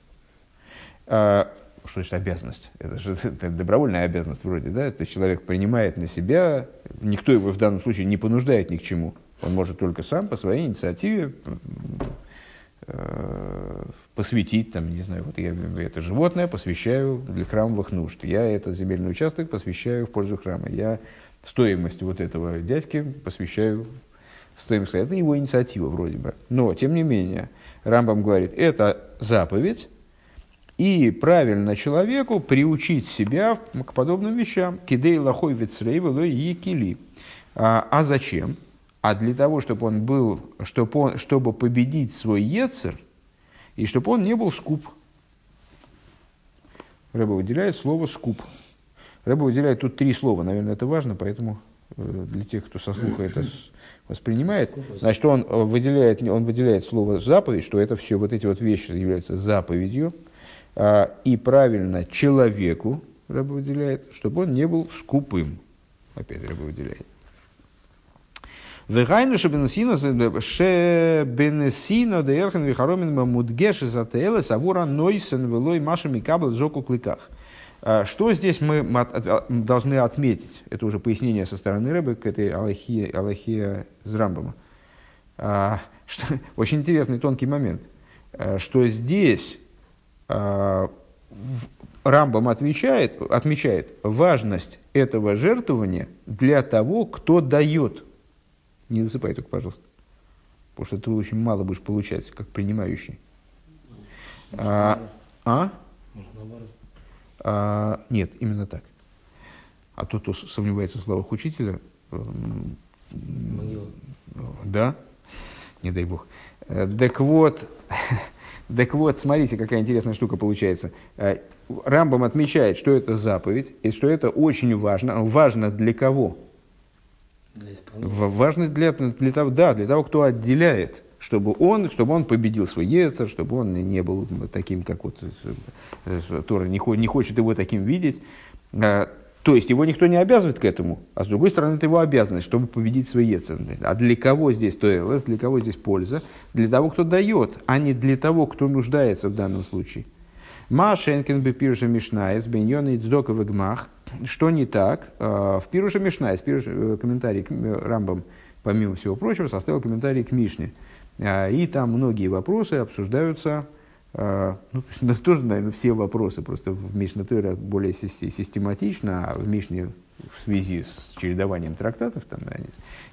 А, что значит обязанность? Это же это добровольная обязанность вроде, да? Это человек принимает на себя, никто его в данном случае не понуждает ни к чему. Он может только сам по своей инициативе посвятить, там, не знаю, вот я это животное посвящаю для храмовых нужд, я этот земельный участок посвящаю в пользу храма, я стоимость вот этого дядьки посвящаю стоимость. Это его инициатива вроде бы. Но, тем не менее, Рамбам говорит, это заповедь, и правильно человеку приучить себя к подобным вещам. Кидей лохой вицрейвело и кили. А, а зачем? А для того, чтобы он был, чтобы, он, чтобы победить свой Ецер, и чтобы он не был скуп. Рэба выделяет слово «скуп». Рэба выделяет тут три слова, наверное, это важно, поэтому э, для тех, кто со слуха это воспринимает, значит, он выделяет, он выделяет слово «заповедь», что это все, вот эти вот вещи являются заповедью, а, и правильно человеку, Рэба выделяет, чтобы он не был скупым. Опять Рэба выделяет. Вегайну шебенесино шебенесино де эрхен вихаромин мудгеш из атеэлэ савура нойсен велой маша микабл жоку клыках. Что здесь мы должны отметить? Это уже пояснение со стороны рыбы к этой Аллахе, Аллахе с Рамбома. Что, очень интересный тонкий момент, что здесь Рамбам отвечает, отмечает важность этого жертвования для того, кто дает – не засыпай только, пожалуйста. Потому что ты очень мало будешь получать, как принимающий. А? а? а? Нет, именно так. А тот, кто сомневается в словах учителя, да, не дай бог. Э, так вот, так вот, смотрите, какая интересная штука получается. Э, Рамбам отмечает, что это заповедь, и что это очень важно. Важно для кого? Важно для, для того, да, для того, кто отделяет, чтобы он, чтобы он победил свой Ецер, чтобы он не был таким, как вот э, Тора не, не хочет его таким видеть. А, то есть его никто не обязывает к этому, а с другой стороны это его обязанность, чтобы победить свой Ецер. А для кого здесь то ЛС, для кого здесь польза? Для того, кто дает, а не для того, кто нуждается в данном случае. Ма Шенкин бы пирша Мишнаес, Беньон и Цдоков Гмах. Что не так? А, в Мишнаес, пируша, э, комментарий к э, Рамбам, помимо всего прочего, составил комментарий к Мишне. А, и там многие вопросы обсуждаются, а, ну, тоже, наверное, все вопросы, просто в Мишне Тойра более систематично, а в Мишне в связи с чередованием трактатов, там, они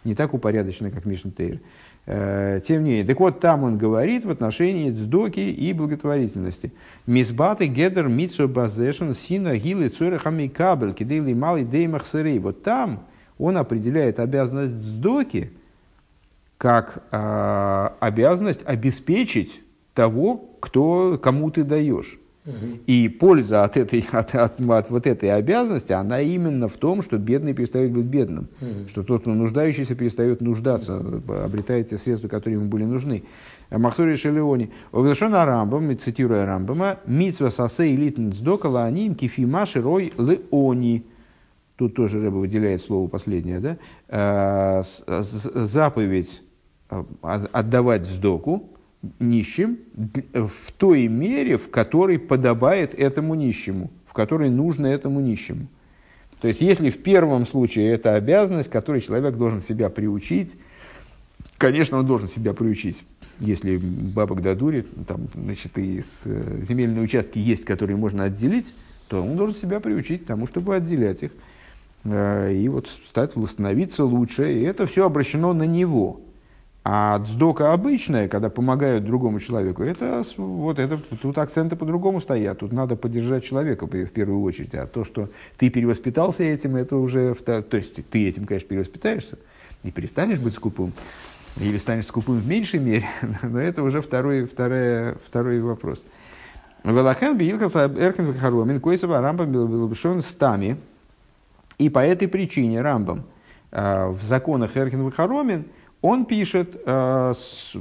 не так упорядочены, как Мишна Тейр. Э, тем не менее, так вот там он говорит в отношении цдоки и благотворительности. Мисбаты гедер митсо базешен сина гилы цурехами кабель кидейли малый деймах сырей. Вот там он определяет обязанность цдоки как э, обязанность обеспечить того, кто, кому ты даешь. И польза от, этой, от, от, от вот этой обязанности, она именно в том, что бедный перестает быть бедным, угу. что тот, кто нуждающийся, перестает нуждаться, обретает те средства, которые ему были нужны. Махтори Шелеони. Овешона Рамбам, цитируя Рамбама, «Митсва сосе элитн сдокала аним кифима широй леони». Тут тоже Рэба выделяет слово последнее, да? «Э, заповедь э, отдавать сдоку, нищим в той мере, в которой подобает этому нищему, в которой нужно этому нищему. То есть, если в первом случае это обязанность, которой человек должен себя приучить, конечно, он должен себя приучить. Если бабок додурит, там, значит, и э, земельные участки есть, которые можно отделить, то он должен себя приучить тому, чтобы отделять их. Э, и вот стать, становиться лучше. И это все обращено на него. А дздока обычная, когда помогают другому человеку, это вот это тут акценты по-другому стоят. Тут надо поддержать человека в первую очередь. А то, что ты перевоспитался этим, это уже... То есть ты этим, конечно, перевоспитаешься и перестанешь быть скупым, или станешь скупым в меньшей мере, но это уже второй, вторая, второй вопрос. Велахен биилхаса эркен харомин койсова рамбам был стами. И по этой причине рамбам э, в законах эркен харомин – он пишет э, с,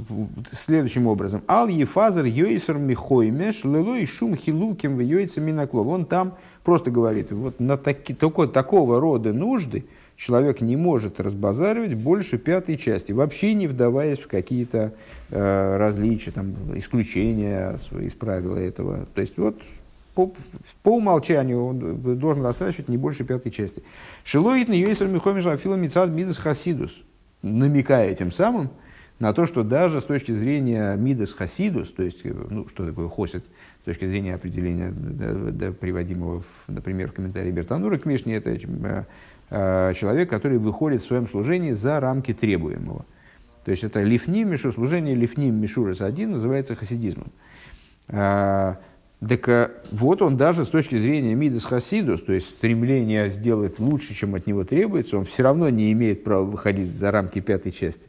следующим образом. Ал ефазер йойсер михоймеш лилой шум хилуким в йойце минаклов. Он там просто говорит, вот на таки, такой, такого рода нужды человек не может разбазаривать больше пятой части, вообще не вдаваясь в какие-то э, различия, там, исключения из правила этого. То есть вот по, по умолчанию он должен растрачивать не больше пятой части. Шилоид на йойсер михоймеш афила мидас хасидус намекая тем самым на то, что даже с точки зрения Мидас Хасидус, то есть, ну, что такое хосит, с точки зрения определения, да, да, приводимого, в, например, в комментарии Бертанура к Мишне, это э, э, человек, который выходит в своем служении за рамки требуемого. То есть это лифним, мишу, служение лифним мишурас один называется хасидизмом. Э, так э, вот он даже с точки зрения Мидас Хасидус, то есть стремление сделать лучше, чем от него требуется, он все равно не имеет права выходить за рамки пятой части.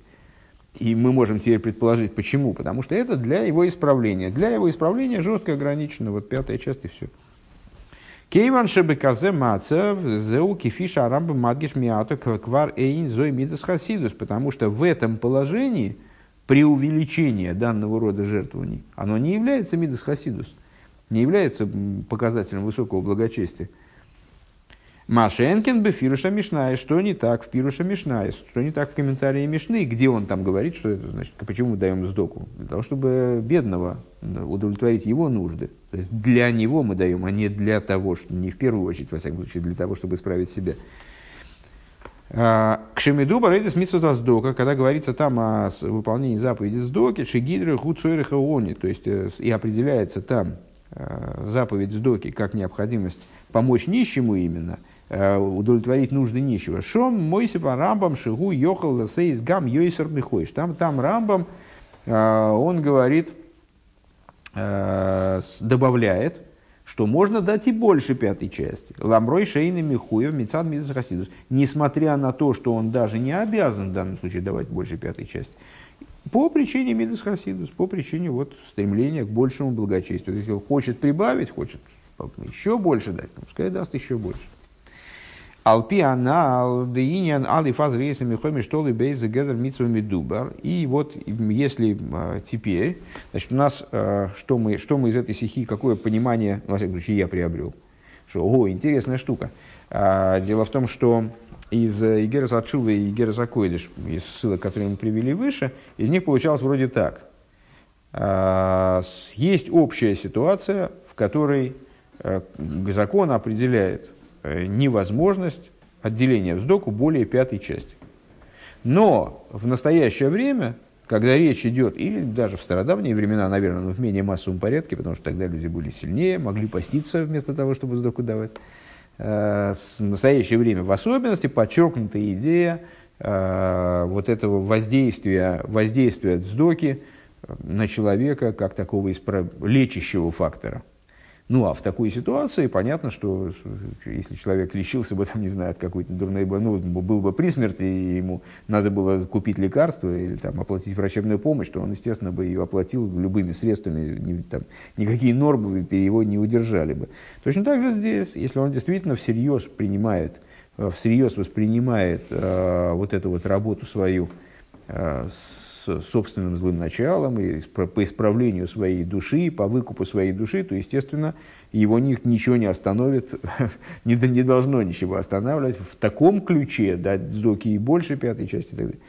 И мы можем теперь предположить, почему. Потому что это для его исправления. Для его исправления жестко ограничено. Вот пятая часть и все. Кейван шебеказе мацев зеу кифиша арамба мадгиш миато квар эйн зой мидас хасидус. Потому что в этом положении преувеличение данного рода жертвований, оно не является мидас хасидус не является показателем высокого благочестия. Машенкин бы Фируша Мишная. Что не так в Пируша Мишная? Что не так в комментарии Мишны? Где он там говорит, что это значит? Почему мы даем сдоку? Для того, чтобы бедного удовлетворить его нужды. То есть для него мы даем, а не для того, что не в первую очередь, во всяком случае, для того, чтобы исправить себя. А, к Шемиду Барейдес Митсута Сдока, когда говорится там о выполнении заповеди Сдоки, Шигидры Гуцойриха Они, то есть э, и определяется там заповедь сдоки как необходимость помочь нищему именно, э, удовлетворить нужды нищего. Шом мойсева рамбам шигу йохал ласейс гам йойсер михойш. Там, там рамбам, э, он говорит, добавляет, что можно дать и больше пятой части. Ламрой шейны михуев мецад мидас хасидус. Несмотря на то, что он даже не обязан в данном случае давать больше пятой части. По причине Мидас Хасидус, по причине вот стремления к большему благочестию. Если он хочет прибавить, хочет еще больше дать, пускай даст еще больше. Алпи анал деинян рейса михоми что ли бейза гедер митсвами дубар. И вот если а, теперь, значит, у нас, а, что мы, что мы из этой стихи, какое понимание, во всяком случае, я приобрел. Что, о, интересная штука. А, дело в том, что из э, Игерас Ачува и Игерас Акойдыш, из ссылок, которые мы привели выше, из них получалось вроде так. А, есть общая ситуация, в которой э, закон определяет э, невозможность отделения вздоку более пятой части. Но в настоящее время, когда речь идет, или даже в стародавние времена, наверное, но в менее массовом порядке, потому что тогда люди были сильнее, могли поститься вместо того, чтобы вздоку давать, в настоящее время в особенности подчеркнута идея э, вот этого воздействия, воздействия дздоки на человека как такого исправ... лечащего фактора. Ну, а в такой ситуации понятно, что если человек лечился бы, там, не знаю, от какой-то дурной ну, был бы при смерти, и ему надо было купить лекарство или там, оплатить врачебную помощь, то он, естественно, бы ее оплатил любыми средствами, там, никакие нормы его не удержали бы. Точно так же здесь, если он действительно всерьез принимает, э, всерьез воспринимает э, вот эту вот работу свою э, с с собственным злым началом, и по исправлению своей души, по выкупу своей души, то, естественно, его ничего не остановит, не, не должно ничего останавливать в таком ключе, дать сдоки и больше пятой части и так далее.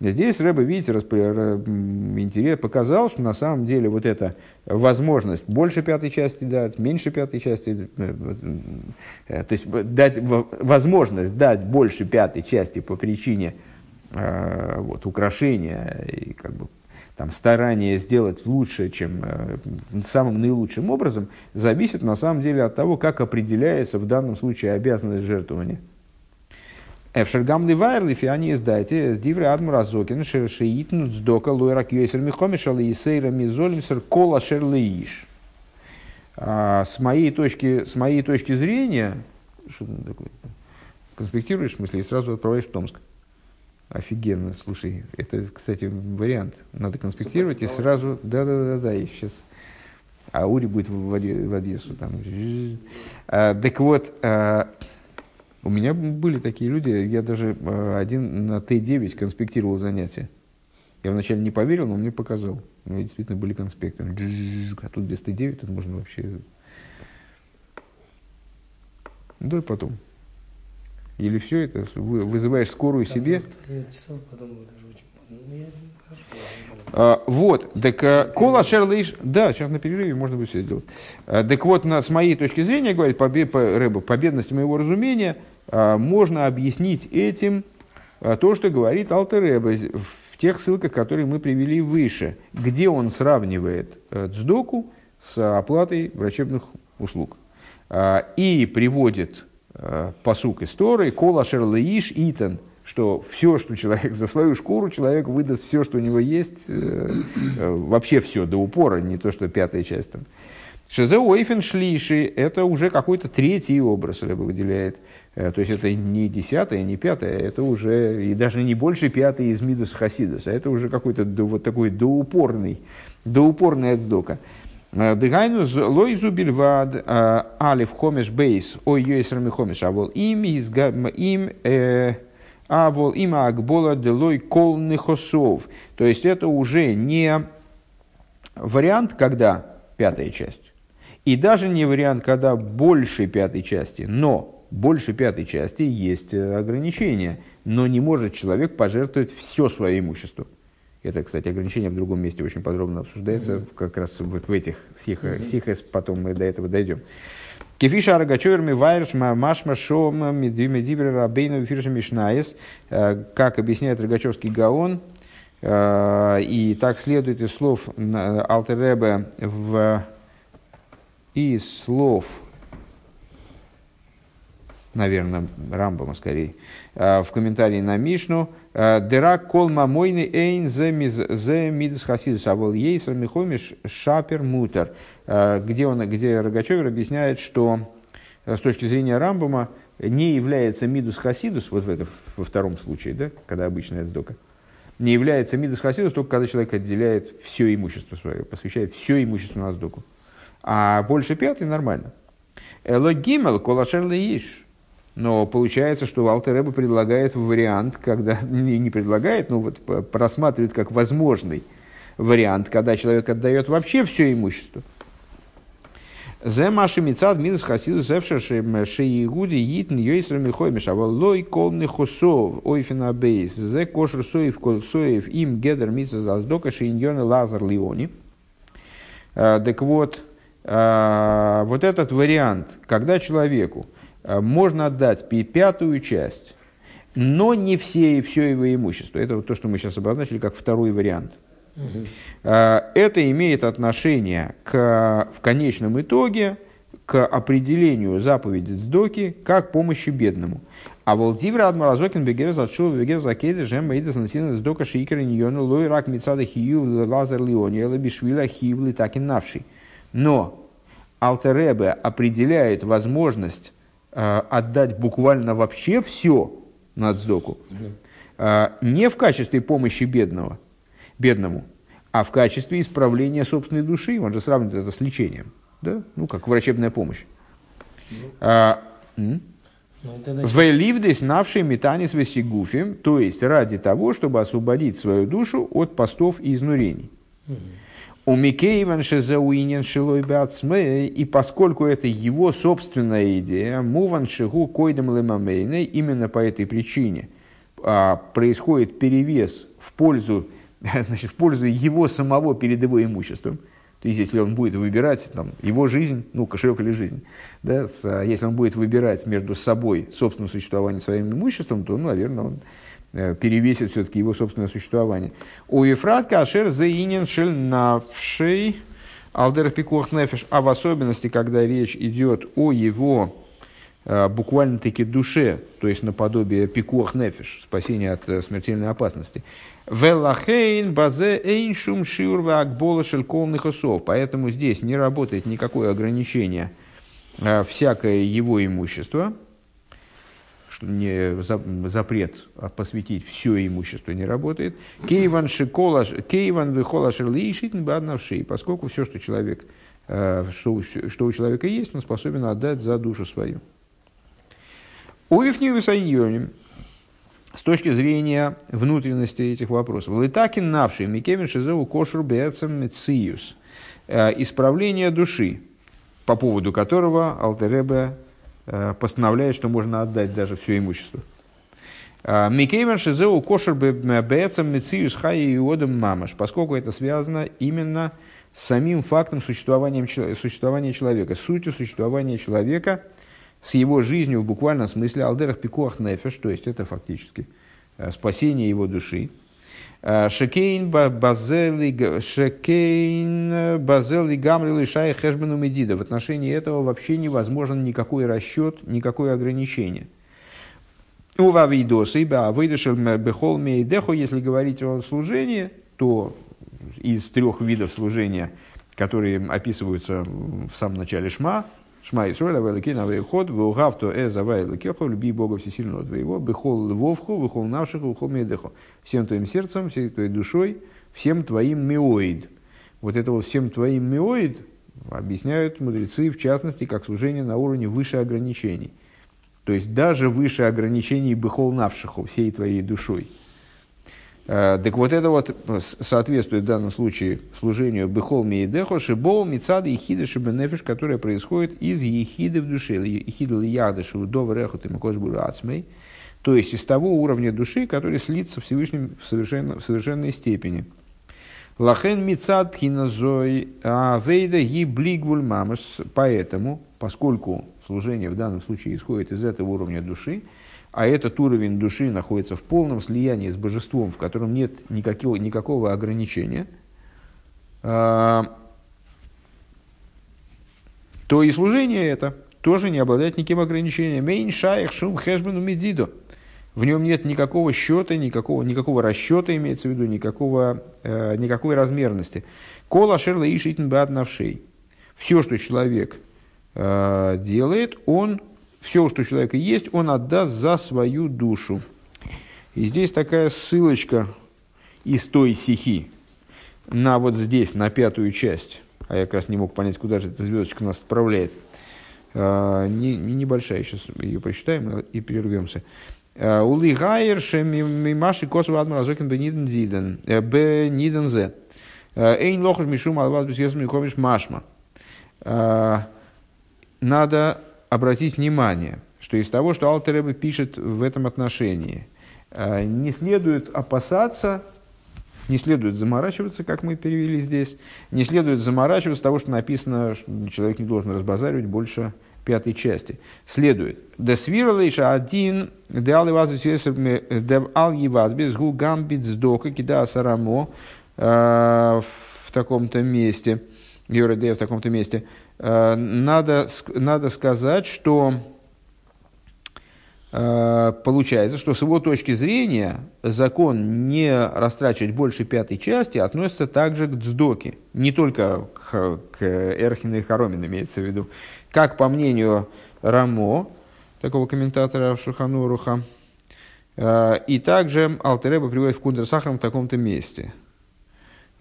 Здесь Рэба, видите, расп... интерес показал, что на самом деле вот эта возможность больше пятой части дать, меньше пятой части, э, э, то есть дать возможность дать больше пятой части по причине вот, украшения и как бы там, старание сделать лучше, чем э, самым наилучшим образом, зависит на самом деле от того, как определяется в данном случае обязанность жертвования. Эфшергам ливайрлифи они издайте дивры адмуразокин шершиитн сдока луэрак юэсер михомишал и сейра мизолимсер кола шерлеиш. А, с моей точки, с моей точки зрения, что такое? Конспектируешь, в смысле, и сразу отправляешь в Томск. Офигенно, слушай, это, кстати, вариант. Надо конспектировать и сразу, да-да-да-да, и сейчас Аури будет в, в Одессу. Там. А, так вот, а, у меня были такие люди, я даже э, один на Т9 конспектировал занятия. Я вначале не поверил, но он мне показал. У меня действительно были конспекты. А тут без Т9 тут можно вообще... Да и потом. Или все это, вызываешь скорую себе. А, вот, так э, Кола Шерлейш, да, сейчас на перерыве можно будет все сделать. А, так вот, на, с моей точки зрения, говорит побе, по, Рэба, победность моего разумения – а, можно объяснить этим а, то, что говорит Алтереба в тех ссылках, которые мы привели выше, где он сравнивает э, цдоку с оплатой врачебных услуг. А, и приводит э, посук истории «Кола шерлаиш итан», что все, что человек за свою шкуру, человек выдаст все, что у него есть, э, вообще все до упора, не то, что пятая часть там. Шезе Уэйфен Шлиши – это уже какой-то третий образ, Рэба выделяет – Э, то есть это не десятое, не пятое, это уже и даже не больше пятое из Мидус Хасидус, а это уже какой-то вот такой доупорный, доупорный отсдока. Э, Дыгайнус лойзу бильвад э, алиф хомеш бейс ой йойсрами хомеш, а вол им из им а вол има акбола делой кол нехосов. То есть это уже не вариант, когда пятая часть, и даже не вариант, когда больше пятой части, но больше пятой части есть э, ограничения, но не может человек пожертвовать все свое имущество. Это, кстати, ограничение в другом месте очень подробно обсуждается, mm-hmm. как раз вот в этих сихас, потом мы до этого дойдем. Кефиша Арагачоверми Вайрш Машма Шом Медвимедибер Рабейну Фирша Мишнаес, э, как объясняет Рогачевский Гаон, э, и так следует из слов Алтеребе в из слов наверное, Рамбама скорее, а, в комментарии на Мишну, а, «Дерак кол мамойный эйн зе мидас хасидус, а вол ейсер михомиш шапер мутер», а, где, он, где Рогачевер объясняет, что с точки зрения Рамбама не является мидус хасидус, вот в это, во втором случае, да, когда обычная сдока, не является мидус хасидус только когда человек отделяет все имущество свое, посвящает все имущество на сдоку. А больше пятый нормально. Эло гимел колашер леиш. Но получается, что Валтер Рэбе предлагает вариант, когда не, не предлагает, но вот просматривает как возможный вариант, когда человек отдает вообще все имущество. Зе маши мицад минус хасиду зевшер шеигуди йитн йойсер михоймеш, а лой колны хосов ойфина бейс, зе кошер соев кол соев им гедер миса заздока шейньоны лазар лиони. Э, так вот, э, вот этот вариант, когда человеку можно отдать пятую часть, но не все и все его имущество. Это вот то, что мы сейчас обозначили как второй вариант. Угу. Это имеет отношение к, в конечном итоге к определению заповеди Сдоки как помощи бедному. А волдивра адмаразокин бегер зачул бегер закеды жем мейдас насина Сдока шикер ньону лой рак мецада хию лазер лиони элабишвила хивли так и навший. Но Алтеребе определяет возможность Э, отдать буквально вообще все на цдоку, э, не в качестве помощи бедного, бедному, а в качестве исправления собственной души. Он же сравнивает это с лечением, да? ну, как врачебная помощь. Ну, Веливдес навший метанис весигуфим, то есть ради того, чтобы освободить свою душу от постов и изнурений. У Микееван Шезауинен Шилой Бацме, и поскольку это его собственная идея, Муван Шигу Койдем Лемамейной, именно по этой причине а, происходит перевес в пользу, значит, в пользу его самого перед его имуществом. То есть, если он будет выбирать там, его жизнь, ну, кошелек или жизнь, да, а, если он будет выбирать между собой собственным существованием своим имуществом, то, ну, наверное, он перевесит все-таки его собственное существование. У Ефратка Ашер Зеинин Шель Навшей Алдер Пикух Нефеш, а в особенности, когда речь идет о его буквально-таки душе, то есть наподобие пикуах нефиш, спасения от смертельной опасности. Велахейн базе эйншум шиурва акбола шелковных осов. Поэтому здесь не работает никакое ограничение всякое его имущество, что не запрет а посвятить все имущество не работает. Кейван шикола, кейван вихола шерлишитн баднавший, поскольку все, что человек, э, что, что у человека есть, он способен отдать за душу свою. Уифни высайоним, с точки зрения внутренности этих вопросов. Литакин навший, Микевин Шизову Кошур Беацем Мециюс. Э, исправление души, по поводу которого Алтеребе постановляет, что можно отдать даже все имущество. А, Микейвен шизеу кошер бецам мециус хай и одам мамаш, поскольку это связано именно с самим фактом существования, существования человека, сутью существования человека, с его жизнью в буквальном смысле алдерах пикуах нефеш, то есть это фактически э, спасение его души. А, шекейн базели Шекейн базели гамрил шай хэшбену медида. В отношении этого вообще невозможен никакой расчет, никакое ограничение. ובעבודה, העבודה של בכל מאדך, если говорить о служении, то из трех видов служения, которые описываются в самом начале שמע, שמע ישראל, ה' אלקינו, ה' אחד, ואהבת, את, ה' אלקיך, люби Бога всесильного твоего, בכל לבבך, ובכל נפשך, ובכל מאדך. Всем твоим сердцем, всей твоей душой, всем твоим מאד. Вот это вот всем твоим מאד объясняют мудрецы, в частности, как служение на уровне выше ограничений. То есть даже выше ограничений Бехол Навшиху, всей твоей душой – так вот это вот соответствует в данном случае служению Бехол Мейдехо, Шибол, Мицада, Ехида, Шибенефиш, которое происходит из Ехиды в душе, Ехида Лияда, Шудов, Рехот и Макошбур Ацмей, то есть из того уровня души, который слится Всевышним в, совершенно, в совершенной степени. Лахен Мицад Пхиназой Авейда Ги Блигвуль Мамаш, поэтому, поскольку служение в данном случае исходит из этого уровня души, а этот уровень души находится в полном слиянии с божеством, в котором нет никакого, никакого ограничения, а, то и служение это тоже не обладает никаким ограничением. Мейн шаях шум хэшбену медидо. В нем нет никакого счета, никакого, никакого расчета, имеется в виду, никакого, э, никакой размерности. Кола шерла и шитн навшей. Все, что человек э, делает, он все, что у человека есть, он отдаст за свою душу. И здесь такая ссылочка из той стихи на вот здесь, на пятую часть. А я как раз не мог понять, куда же эта звездочка нас отправляет. А, не, не небольшая, сейчас ее прочитаем и перервемся. А, Ули гайер мимаши косу адмаразокин бениден диден э, бениден зе. А, эйн лохаш мишум алваз бесьесм комиш машма. Надо обратить внимание, что из того, что Алтереба пишет в этом отношении, э, не следует опасаться, не следует заморачиваться, как мы перевели здесь, не следует заморачиваться того, что написано, что человек не должен разбазаривать больше пятой части. Следует. Десвирлейша один деал ал евазбис гу гамбит сдока кида сарамо э, в таком-то месте, Йореде в таком-то месте – надо, надо сказать, что э, получается, что с его точки зрения закон не растрачивать больше пятой части относится также к дздоке, не только к, к Эрхину и Харомин имеется в виду. Как по мнению Рамо, такого комментатора Шухануруха, э, и также Алтереба приводит в Кундерсахам в таком-то месте.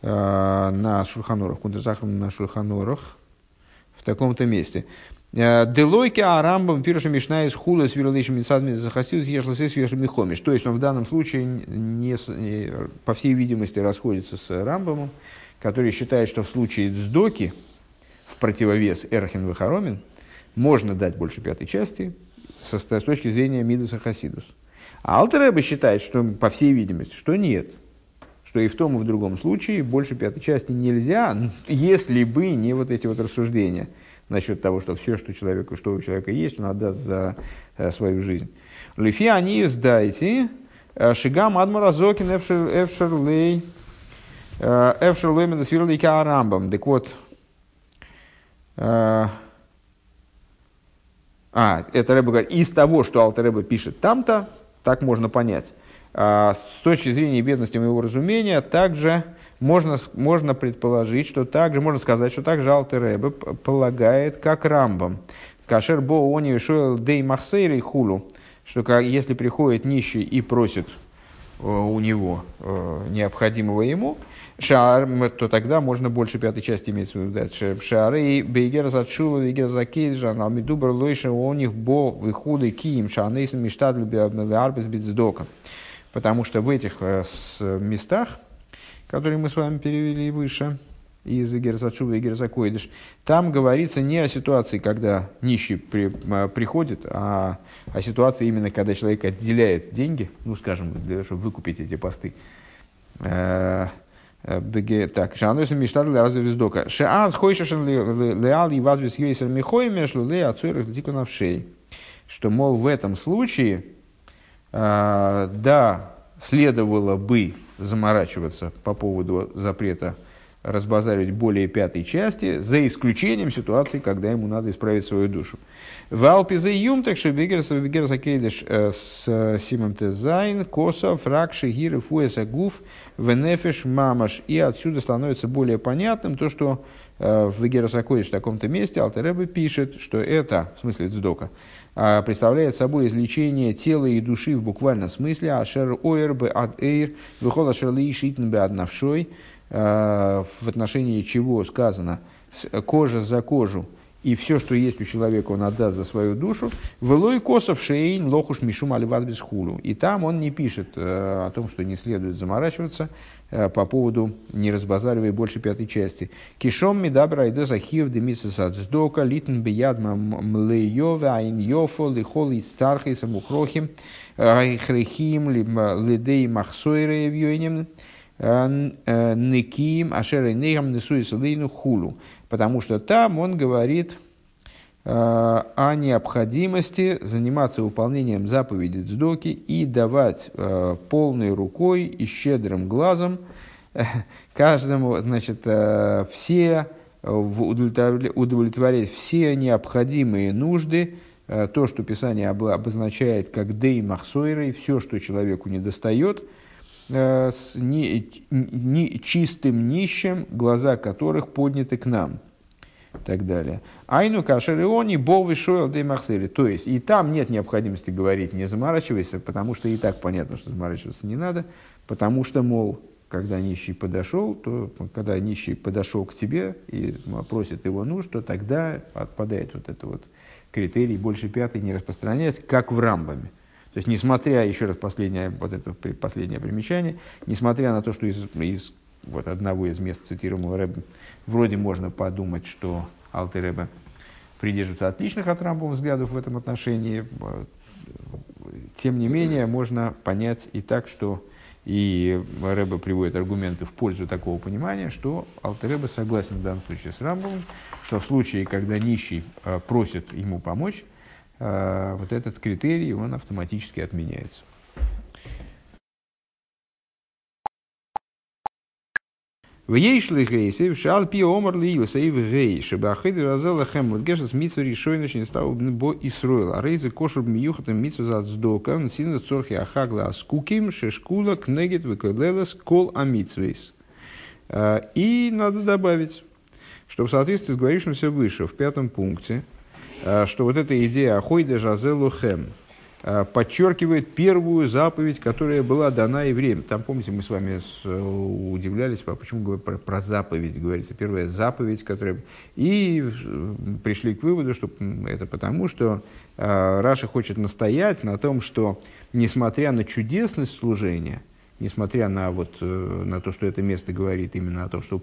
На Шурханорах, Кундерсахам на Шурханорах, в таком-то месте. Э, Делойки Арамбам пируша Мишна из хула с верлишем митсадми захасил ешласы с михомиш. То есть он в данном случае, не, по всей видимости, расходится с Рамбамом, который считает, что в случае сдоки, в противовес Эрхин Вахаромин, можно дать больше пятой части со, с точки зрения Мидаса Хасидус. А Алтереба считает, что, по всей видимости, что нет. Что и в том, и в другом случае больше пятой части нельзя, если бы не вот эти вот рассуждения – насчет того, что все, что, человеку, что у человека есть, он отдаст за э, свою жизнь. Лифи они сдайте, э, шигам адмаразокин эфшерлей, э, эфшерлей медосвирлей арамбам. Так вот, А, это Рэба говорит, из того, что Алтереба пишет там-то, так можно понять. А, с точки зрения бедности моего разумения, также можно, можно предположить, что также, можно сказать, что также Алтереба полагает, как Рамбам. Кашер бо они дей махсейрей хулу, что как, если приходит нищий и просит э, у него э, необходимого ему, шар, то тогда можно больше пятой части иметь в виду. Шары бейгер зачула, бейгер закейджа, на мидубр лойша у них бо выходы киим, шанейсен мечтат арбез битздока. Потому что в этих э, местах, которые мы с вами перевели выше, из Герзачува и Герзакоидыш, там говорится не о ситуации, когда нищий при, а, приходит, а о ситуации именно, когда человек отделяет деньги, ну, скажем, для того, чтобы выкупить эти посты. Э, э, так, шануйся мечтали разве вездока. Шеаз хойшашен леал и вазбис юйсер михой между ле отцойрах шей. Что, мол, в этом случае, э, да, следовало бы заморачиваться по поводу запрета разбазаривать более пятой части, за исключением ситуации, когда ему надо исправить свою душу. В Алпизе юм, так что Бегерс Бегерс Акейдеш э, с э, Симом Тезайн, Коса, Фрак, Шигир, Фуэса, Гуф, Венефиш, Мамаш. И отсюда становится более понятным то, что в Бегерс Акейдеш в таком-то месте Алтеребе пишет, что это, в смысле Цдока, представляет собой излечение тела и души в буквальном смысле, ашер оэр бе ад эйр, выхол ашер ли шитн ад навшой, Э, в отношении чего сказано кожа за кожу, и все, что есть у человека, он отдаст за свою душу. Велой косов шейн лохуш мишум без хулу. И там он не пишет э, о том, что не следует заморачиваться э, по поводу не разбазаривая больше пятой части. Кишом медабра и захив демисас ацдока литн биядма млеёве айн йофо лихол и стархи самухрохим айхрехим лидей махсойре в Неким Ашерой Нейгам Несуисалейну Хулу. Потому что там он говорит э, о необходимости заниматься выполнением заповеди Цдоки и давать э, полной рукой и щедрым глазом каждому, значит, э, все, удовлетворять все необходимые нужды, то, что Писание обозначает как дей махсойрой, все, что человеку не достает – Э, с не, не, чистым нищим, глаза которых подняты к нам. И так далее. Айну кашериони бовы шоэл де. То есть, и там нет необходимости говорить, не заморачивайся, потому что и так понятно, что заморачиваться не надо, потому что, мол, когда нищий подошел, то когда нищий подошел к тебе и просит его нужд, то тогда отпадает вот это вот критерий больше пятый не распространяется, как в Рамбаме. То есть, несмотря, еще раз последнее, вот это последнее примечание, несмотря на то, что из, из вот одного из мест цитируемого Рэба, вроде можно подумать, что Алтер Рэбе придерживается отличных от Рамбова взглядов в этом отношении, тем не менее, можно понять и так, что и Рэбе приводит аргументы в пользу такого понимания, что Алтереба согласен в данном случае с Рамбовым, что в случае, когда нищий э, просит ему помочь, вот этот критерий, он автоматически отменяется. В ейшли гейсе, в шалпи омар ли юсей в гей, чтобы ахиды разела хэм вот гешес митсу решойныш не стал бо Исруэл, а рейзе кошер миюхатым митсу за цдока, нсина цорхи ахагла аскуким, шешкула кнегет выколелес кол амитсвейс. А, и надо добавить, что в соответствии с говорившимся выше, в пятом пункте, Э, что вот эта идея Ахойда Жазелу Хэм э, подчеркивает первую заповедь, которая была дана евреям. Там, помните, мы с вами э, удивлялись, почему про, про заповедь, говорится, первая заповедь, которая... И пришли к выводу, что это потому, что Раша хочет настоять на том, что, несмотря на чудесность служения – несмотря на, вот, э, на то, что это место говорит именно о том, что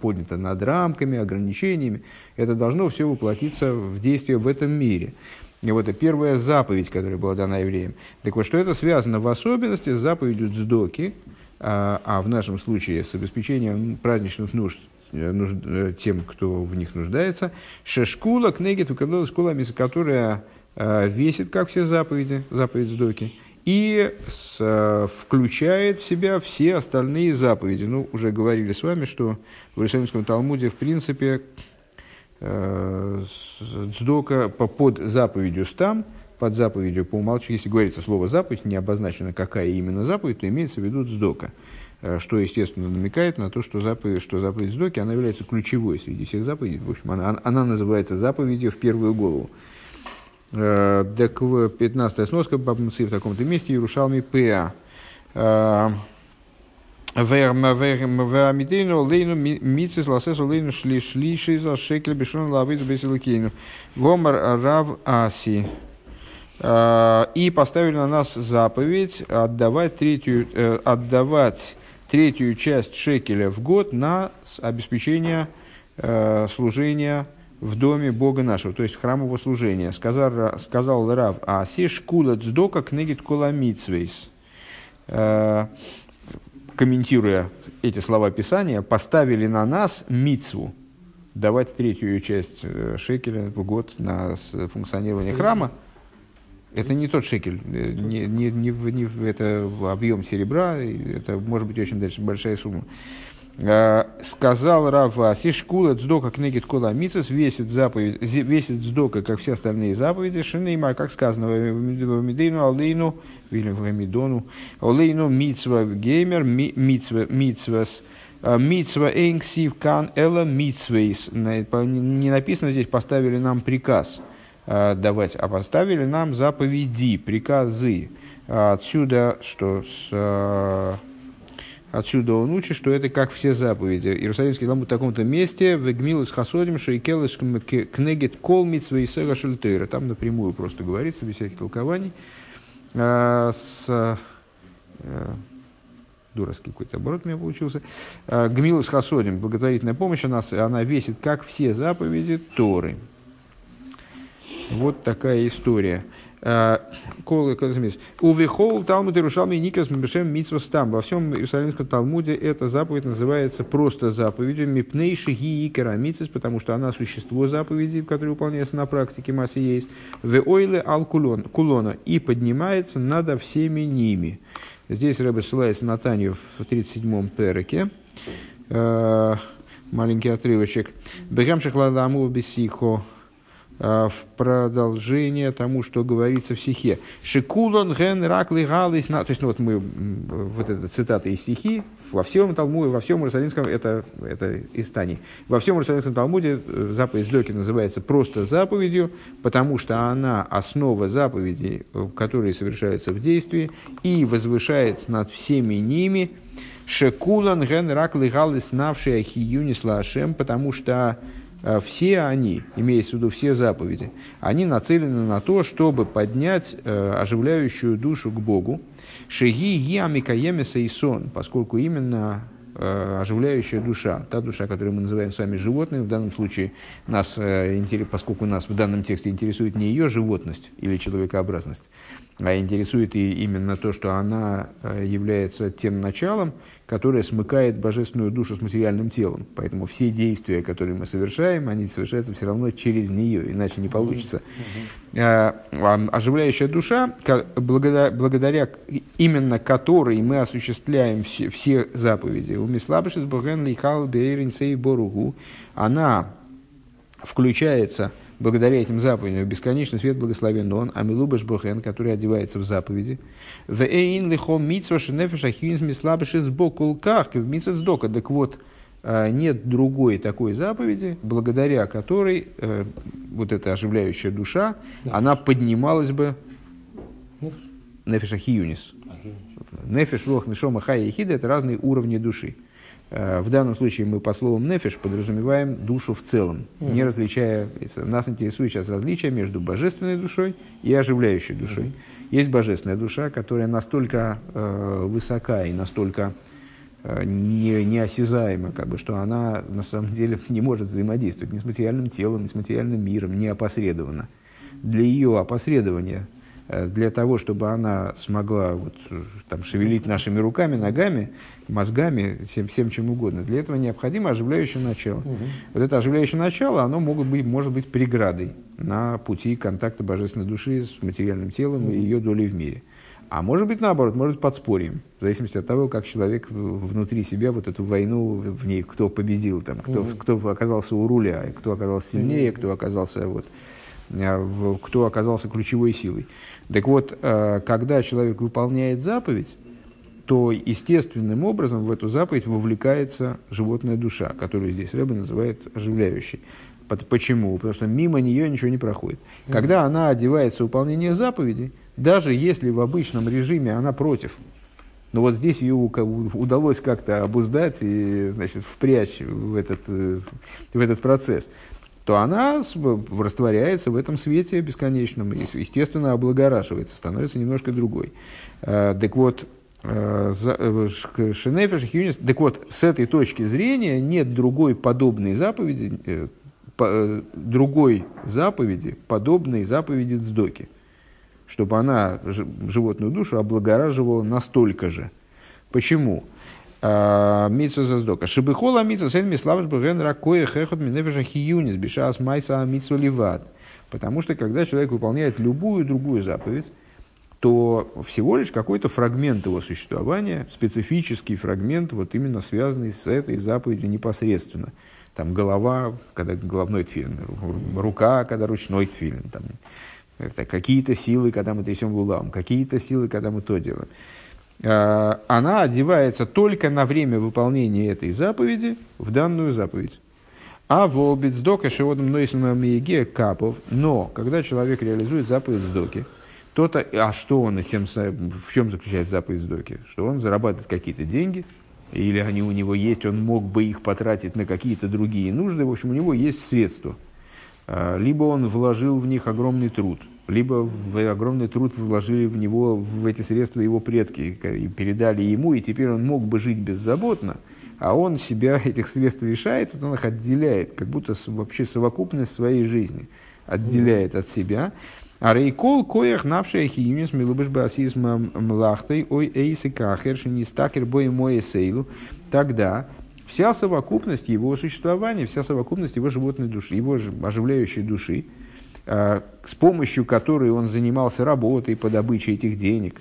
поднято над рамками, ограничениями, это должно все воплотиться в действие в этом мире. И вот это первая заповедь, которая была дана евреям. Так вот, что это связано в особенности с заповедью Цдоки, а, а в нашем случае с обеспечением праздничных нужд, э, нужд э, тем, кто в них нуждается, шешкула кнегит у школа, которая весит, как все заповеди, заповедь Цдоки, и с, э, включает в себя все остальные заповеди. Ну, уже говорили с вами, что в Иерусалимском Талмуде, в принципе, э, сдока под заповедью стам, под заповедью по умолчанию, если говорится слово заповедь, не обозначено какая именно заповедь, то имеется в виду сдока, что, естественно, намекает на то, что заповедь, что заповедь сдоки, она является ключевой среди всех заповедей. В общем, она, она называется заповедью в первую голову. Так, 15 сноска, в таком-то месте, Иерушалми П.А. Вамидейну лейну митсвис ласесу лейну шли шлиши за шекель бешон лавиду бесилукейну. Гомар рав аси. И поставили на нас заповедь отдавать третью, э, отдавать третью часть шекеля в год на обеспечение э, служения в доме Бога нашего, то есть храмового служения. Сказал, сказал Рав Аси, шкула цдока книгит коламитсвейс. Э, комментируя эти слова Писания, поставили на нас мицву, давать третью часть э, шекеля в год на функционирование храма. Это не тот шекель, э, не, не, не, не это объем серебра, это может быть очень дальше большая сумма. Э, сказал Рава, Сишкула дздока книгит кола мицес весит заповедь, весит дздока, как все остальные заповеди, шинеймар, как сказано, в Медейну Алейну, в Мидону, Алейну мицва геймер, мицва, мицвас, э, мицва эйнксив кан эла мицвейс. Не написано здесь, поставили нам приказ э, давать, а поставили нам заповеди, приказы. Отсюда, что с Отсюда он учит, что это как все заповеди. Иерусалимский Талмуд в таком-то месте, в Гмилус Хасодим, Шейкелес Кнегет Кол Митсва и Сера Шельтейра. Там напрямую просто говорится, без всяких толкований. А, с, а, дурацкий какой-то оборот у меня получился. А, Гмилус Хасодим, благотворительная помощь, она, она весит, как все заповеди Торы. Вот такая история. Увихол Талмуд Иерушалми Никас Мебешем Митсвас там. Во всем Иерусалимском Талмуде эта заповедь называется просто заповедью Мипнейши Гии Керамицис, потому что она существо заповеди, которое выполняется на практике массы есть. В ойле ал кулона и поднимается над всеми ними. Здесь Рэбе ссылается на Танию в 37-м переке. Э, маленький отрывочек. Бехам шахладаму бесихо Э, в продолжение тому, что говорится в стихе. Шикулон ген рак лигалис на... То есть, ну, вот мы, вот эта цитата из стихи, во всем Талмуде, во всем Иерусалимском, это, это из Тани, во всем Иерусалимском Талмуде э, заповедь Лёки называется просто заповедью, потому что она основа заповедей, э, которые совершаются в действии, и возвышается над всеми ними, Шекулан ген рак лигалис навший ахиюнис лашем, потому что Э, все они, имеется в виду все заповеди, они нацелены на то, чтобы поднять э, оживляющую душу к Богу. Шеги ямикаемеса и сон, поскольку именно э, оживляющая душа, та душа, которую мы называем с вами животной, в данном случае нас, поскольку нас в данном тексте интересует не ее животность или человекообразность, а интересует и именно то, что она является тем началом, которая смыкает божественную душу с материальным телом. Поэтому все действия, которые мы совершаем, они совершаются все равно через нее, иначе не получится. А, а, оживляющая душа, благодаря, именно которой мы осуществляем все, все заповеди, у Мислабышис Боген Лихал Бейрин Боругу, она включается благодаря этим заповедям, бесконечный свет благословен он, амилубаш бохен, который одевается в заповеди. В эйн лихо митсва шенефеш ахюнс мислабеш из бокулках, в сдока. Так вот, э, нет другой такой заповеди, благодаря которой э, вот эта оживляющая душа, Нефиш. она поднималась бы Нефиш Ахиюнис. Нефиш, Рох, Нишома, Хая и Хида – это разные уровни души. Э, в данном случае мы по словам нефиш подразумеваем душу в целом, mm-hmm. не различая, нас интересует сейчас различие между божественной душой и оживляющей душой. Mm-hmm. Есть божественная душа, которая настолько э, высока и настолько э, не, неосязаема, как бы, что она на самом деле не может взаимодействовать ни с материальным телом, ни с материальным миром, не опосредованно. Для ее опосредования Э, для того, чтобы она смогла вот, там, шевелить нашими руками, ногами, мозгами, всем, всем чем угодно. Для этого необходимо оживляющее начало. Угу. Вот это оживляющее начало, оно могут быть, может быть преградой на пути контакта божественной души с материальным телом угу. и ее долей в мире. А может быть наоборот, может быть подспорьем, в зависимости от того, как человек внутри себя вот эту войну, в ней кто победил, там, кто, mm-hmm. кто оказался у руля, кто оказался сильнее, кто оказался вот, э, кто оказался ключевой силой. Так вот, э, когда человек выполняет заповедь, то естественным образом в эту заповедь вовлекается животная душа, которую здесь Рэба называет оживляющей. Почему? Потому что мимо нее ничего не проходит. Когда она одевается в выполнение заповеди, даже если в обычном режиме она против, но вот здесь ее удалось как-то обуздать и значит, впрячь в этот, э, в этот процесс, то она растворяется в этом свете бесконечном и, естественно, облагораживается, становится немножко другой. Э, так вот, э, Шенефеш, Хьюнис, так вот, с этой точки зрения нет другой подобной заповеди, другой заповеди, подобной заповеди Цдоки чтобы она животную душу облагораживала настолько же. Почему? Митсу заздока. Шибихола митсу сэн миславаш бген ракоя хехот минефеша хиюнис бешас майса митсу ливат. Потому что когда человек выполняет любую другую заповедь, то всего лишь какой-то фрагмент его существования, специфический фрагмент, вот именно связанный с этой заповедью непосредственно. Там голова, когда головной тфилин, рука, когда ручной тфилин, там, это какие-то силы, когда мы трясем лулам, какие-то силы, когда мы то делаем. А, она одевается только на время выполнения этой заповеди в данную заповедь. А волбит сдока шеводом нойсмамиеге капов. Но, когда человек реализует заповедь сдоки, то-то, а что он тем, в чем заключается заповедь сдоки? Что он зарабатывает какие-то деньги, или они у него есть, он мог бы их потратить на какие-то другие нужды, в общем, у него есть средства. А, либо он вложил в них огромный труд – либо в огромный труд вложили в него, в эти средства его предки, и передали ему, и теперь он мог бы жить беззаботно, а он себя этих средств лишает, вот он их отделяет, как будто вообще совокупность своей жизни отделяет от себя. А рейкол коях навшая хиюнис милубыш басис млахтой ой эйсы кахер не стакер бой мой сейлу. Тогда вся совокупность его существования, вся совокупность его животной души, его оживляющей души, с помощью которой он занимался работой по добыче этих денег,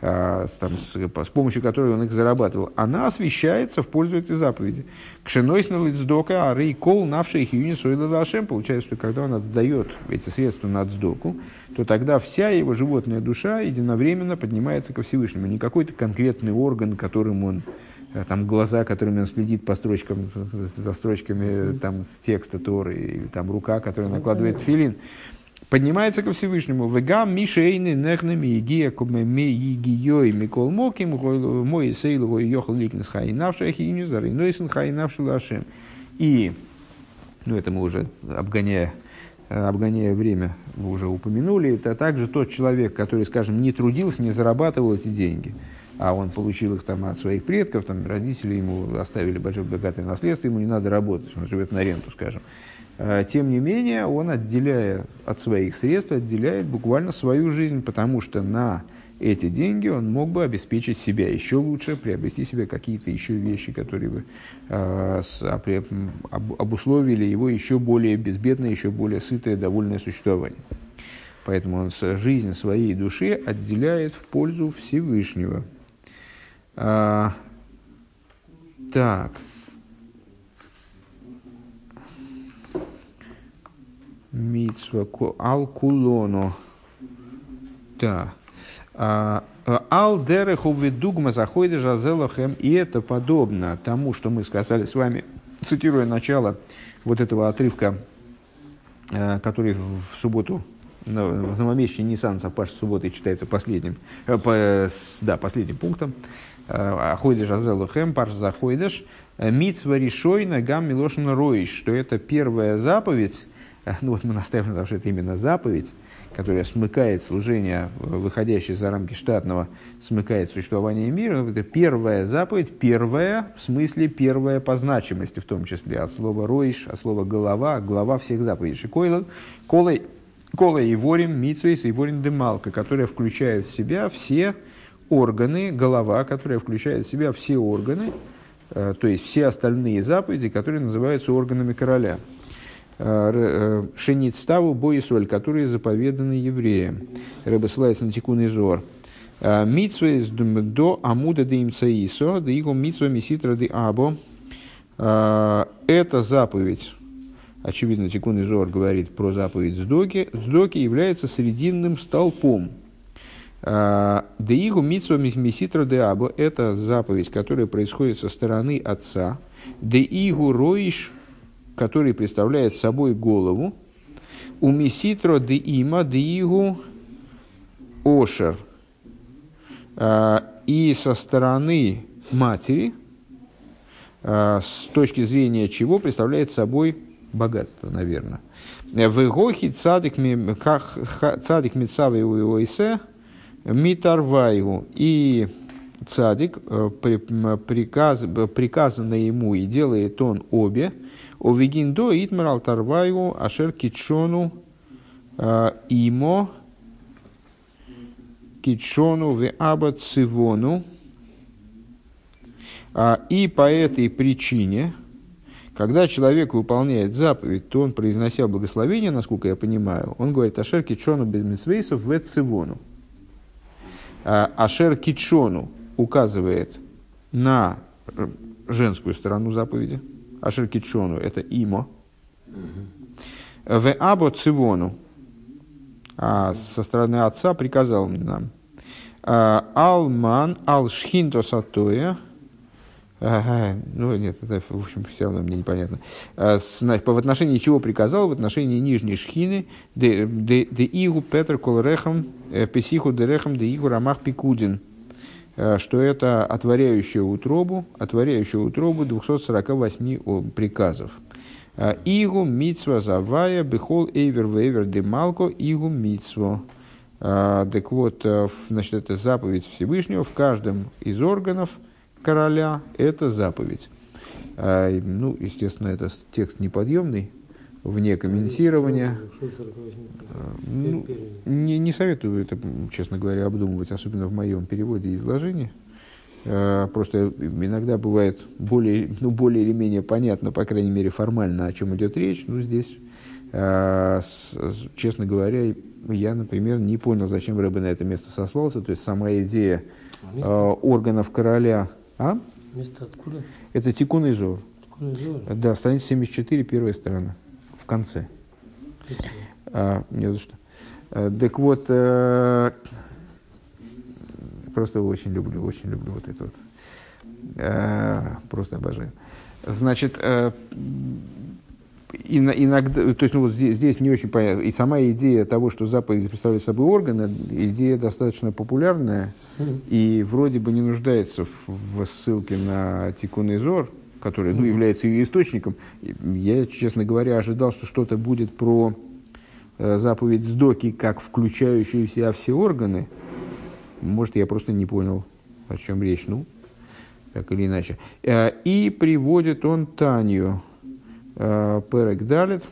а, там, с, с помощью которой он их зарабатывал, она освещается в пользу этой заповеди. Кшенойсна лицдока, а рейкол навший хиюни сойла Получается, что когда он отдает эти средства на цдоку, то тогда вся его животная душа единовременно поднимается ко Всевышнему. Не какой-то конкретный орган, которым он там глаза, которыми он следит по строчкам, за строчками там, с текста Торы, или там рука, которая накладывает филин, поднимается ко Всевышнему. Вегам мишейны нехнами егия куме ми егией микол моким мой сейлу йохал ликнес хайнавший ахинюзар и нойсен хайнавший лашем. И, ну это мы уже обгоняя обгоняя время, вы уже упомянули, это также тот человек, который, скажем, не трудился, не зарабатывал эти деньги – а он получил их там от своих предков, там родители ему оставили большое богатое наследство, ему не надо работать, он живет на ренту, скажем. А, тем не менее, он, отделяя от своих средств, отделяет буквально свою жизнь, потому что на эти деньги он мог бы обеспечить себя еще лучше, приобрести себе какие-то еще вещи, которые бы э, обусловили его еще более безбедное, еще более сытое, довольное существование. Поэтому он жизнь своей души отделяет в пользу Всевышнего. А, так. Мицва алкулоно. Да. А, ал дереху ведугма заходит жазелахем. И это подобно тому, что мы сказали с вами, цитируя начало вот этого отрывка, э, который в субботу в новомесячный Ниссан совпавший с субботой читается последним, э, да, последним пунктом. Ахойдеш Азелу Хэм, Парш Захойдеш, Мицва Ришойна Гам Милошина Роиш, что это первая заповедь, ну вот мы настаиваем на том, что это именно заповедь, которая смыкает служение, выходящее за рамки штатного, смыкает существование мира, это первая заповедь, первая, в смысле первая по значимости в том числе, от слова роиш, от слова голова, глава всех заповедей. Шикойло, колой, колой и ворим, митсвейс и ворим демалка, которая включает в себя все органы, голова, которая включает в себя все органы, э, то есть все остальные заповеди, которые называются органами короля. Э, э, Шенит ставу боисоль, которые заповеданы евреям. Рэба ссылается на тикун изор. Митсве до амуда де имцаисо, да его митсва миситра де або. Эта заповедь, очевидно, Тикун Изор говорит про заповедь Сдоки, Сдоки является срединным столпом. Деигу митсва миситра де або – это заповедь, которая происходит со стороны отца. Деигу роиш, который представляет собой голову. У миситро де има деигу ошер – Э, и со стороны матери, э, с точки зрения чего представляет собой богатство, наверное. В Игохи цадик митсавы уисе митарвайгу. И цадик, э, приказ, приказано ему, и делает он обе, о вегиндо итмарал тарвайгу ашер китшону имо китшону в аба цивону. А, и по этой причине, когда человек выполняет заповедь, то он, произнося благословение, насколько я понимаю, он говорит «Ашер китшону без митсвейсов в цивону». А, Ашер китшону указывает на женскую сторону заповеди. Ашер китшону – это имо. В або цивону а со стороны отца приказал нам. А, Алман, Алшхинто Сатоя, Ага, ну нет, это в общем все равно мне непонятно. А, в отношении чего приказал? В отношении нижней шхины, де игу Петр Колрехам, э, Песиху Дерехам, де игу Рамах Пикудин. А, что это отворяющая утробу, отворяющая утробу 248 приказов. А, игу мицва завая бихол эйвер вейвер демалко игу мицво. А, так вот, э, значит, это заповедь Всевышнего в каждом из органов короля, это заповедь. А, ну, естественно, это текст неподъемный, вне комментирования. Ну, не, не советую это, честно говоря, обдумывать, особенно в моем переводе и изложении. Э, просто иногда бывает более, ну, более или менее понятно, по крайней мере формально, о чем идет речь. Ну, здесь, честно говоря, я, например, не понял, зачем Рэбе на это место сослался. То есть сама идея а органов короля... А? Место откуда? Это Тикун и Зор. Тикун и Зор? Да, страница 74, первая сторона, в конце. А, не за что. Так вот, Просто очень люблю, очень люблю вот это вот. Э, просто обожаю. Значит, э, иногда, то есть ну, вот здесь, здесь не очень понятно. И сама идея того, что заповедь представляет собой органы, идея достаточно популярная и вроде бы не нуждается в, в ссылке на Тикун Изор, который ну, является ее источником. Я, честно говоря, ожидал, что что-то будет про э, заповедь Сдоки, как включающую в себя все органы, может, я просто не понял, о чем речь. Ну, так или иначе. Э, и приводит он Танию. Э, Перек Далит.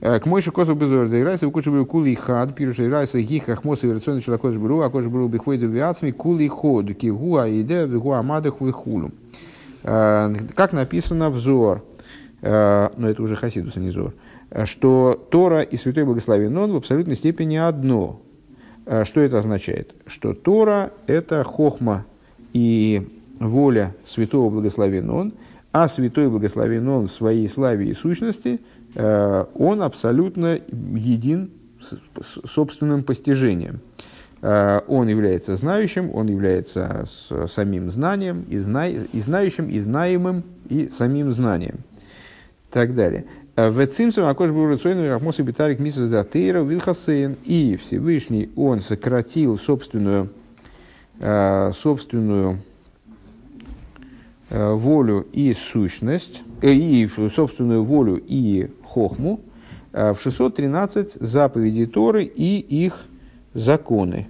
Э, к мойши косу безор да играйся в кучу кули хад пируша играйся гиха хмоса верационный шелакош бру а кош бру бихвойду виацми кули ход ки гуа иде вигуа амадах вихулу. Как написано взор, но это уже Хасидус, а не Зор, что Тора и Святой Благословен Он в абсолютной степени одно. Э, что это означает? Что Тора – это хохма и воля святого благословен он, а святой благословен он в своей славе и сущности, э, он абсолютно един с собственным постижением. Э, он является знающим, он является самим знанием, и, зна, и знающим, и знаемым, и самим знанием. Так далее. В цимцем акош был рацойный рахмос и битарик мисас датейра вилхасейн. И Всевышний, он сократил собственную, э, собственную э, волю и сущность, э, и собственную волю и хохму в 613 заповедей Торы и их законы.